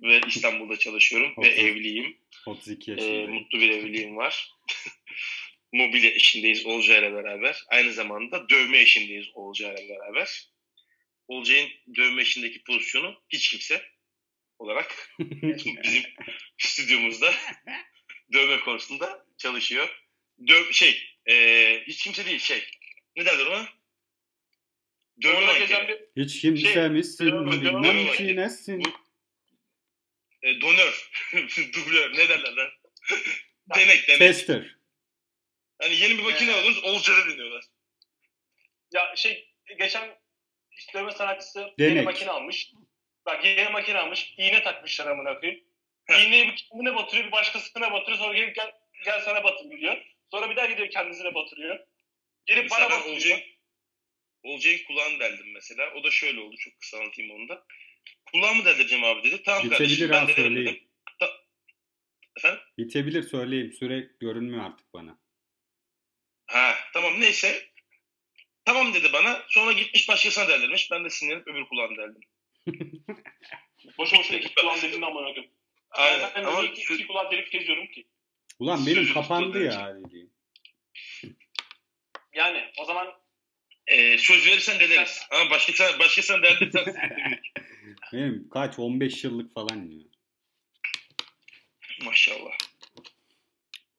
ve İstanbul'da çalışıyorum ve Okey. evliyim. 32 E, yaşındayım. mutlu bir evliliğim var. Mobilya işindeyiz Olcay ile beraber. Aynı zamanda dövme işindeyiz Olcay ile beraber. Olcay'ın dövme işindeki pozisyonu hiç kimse olarak bizim stüdyomuzda dövme konusunda çalışıyor. Döv şey, e, hiç kimse değil şey. Ne derler ona? Dövme Hiç kimse misin Dövme- bilmem dövme- ki nesin. E, donör, dublör ne derler lan? denek denek. Tester. Hani yeni bir makine Ee. alıyoruz, Olcay'da deniyorlar. Ya şey geçen işte dövme sanatçısı Denek. yeni makine almış. Bak yeni makine almış. iğne takmışlar amına koyayım. İğneyi bir kendine batırıyor, bir başkasına batırıyor. Sonra gelip gel, gel sana batır diyor. Sonra bir daha gidiyor kendisine batırıyor. Gelip bana batırıyor. Olcay'ın, Olcay'ın kulağını deldim mesela. O da şöyle oldu, çok kısa anlatayım onu da. Kulağımı deldireceğim abi dedi. Tamam Bitebilir kardeşim ben delerim söyleyeyim. dedim. Ta- Efendim? Bitebilir söyleyeyim. Süre görünmüyor artık bana. Ha tamam neyse. Tamam dedi bana. Sonra gitmiş başkasına deldirmiş. Ben de sinirlenip öbür kulağını deldim. Boş boş iki kulağın deliğini amına koyayım. Aynen. Ben Ama Ama iki, iki kulağın delik geziyorum ki. Ulan benim kapandı ya dediğim. Yani o zaman e, söz verirsen deleriz. Ama başkasına, başkasına deldirsen Benim kaç 15 yıllık falan ya. Maşallah.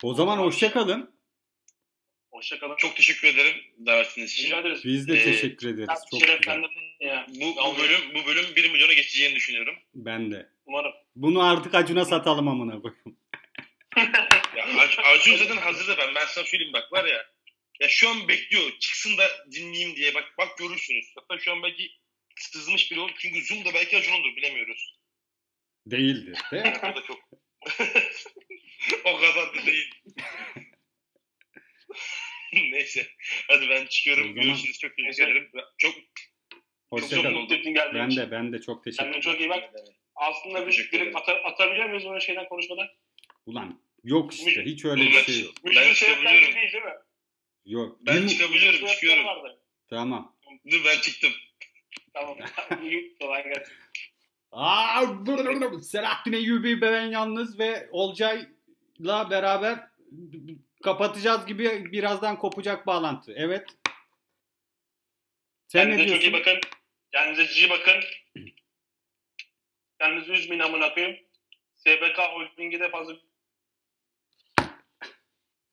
O zaman hoşça kalın. hoşçakalın. Çok teşekkür ederim davetiniz için. rica ederiz. Biz de Ee, teşekkür ederiz. Çok güzel. ya. Bu, bu bölüm bu bölüm 1 milyona geçeceğini düşünüyorum. Ben de. Umarım. Bunu artık Acun'a satalım amına koyayım. Ya Ac- Acun zaten hazırda ben. Ben sana söyleyeyim bak var ya. Ya şu an bekliyor. Çıksın da dinleyeyim diye. Bak bak görürsünüz. Hatta şu an belki sızmış biri olur. Çünkü Zoom'da belki Acun'undur bilemiyoruz. Değildir de. O da çok. o kadar da değil. Neyse. Hadi ben O çıkıyorum. zaman- Görüşürüz. Çok teşekkür ederim. Çok Hoşça Çok kalın. mutlu Mutlu geldiğin Ben de ben de çok teşekkür Kendine ederim. çok iyi bak. Aslında Teşekkür direkt ata, atabiliyor muyuz bunu şeyden konuşmadan? Ulan yok işte hiç öyle bir şey yok. Ben çıkabiliyorum. değil değil mi? Yok. Ben Bir- çıkabiliyorum. Çıkıyorum. vardı. Tamam. Dur ben çıktım. Tamam. Kolay gelsin. Aa. Selahattin Eyyubi ben yalnız ve Olcay'la beraber kapatacağız gibi birazdan kopacak bağlantı. Evet. Sen ne Kendinize çok iyi diyorsun? bakın. Kendinize iyi bakın. Kendinizi üzmeyin amına koyayım. SBK Holding'e de fazla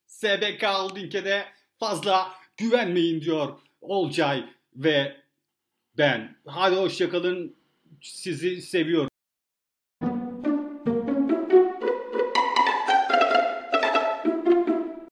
SBK Holding'e de fazla güvenmeyin diyor Olcay ve ben. Hadi hoşçakalın. Sizi seviyorum.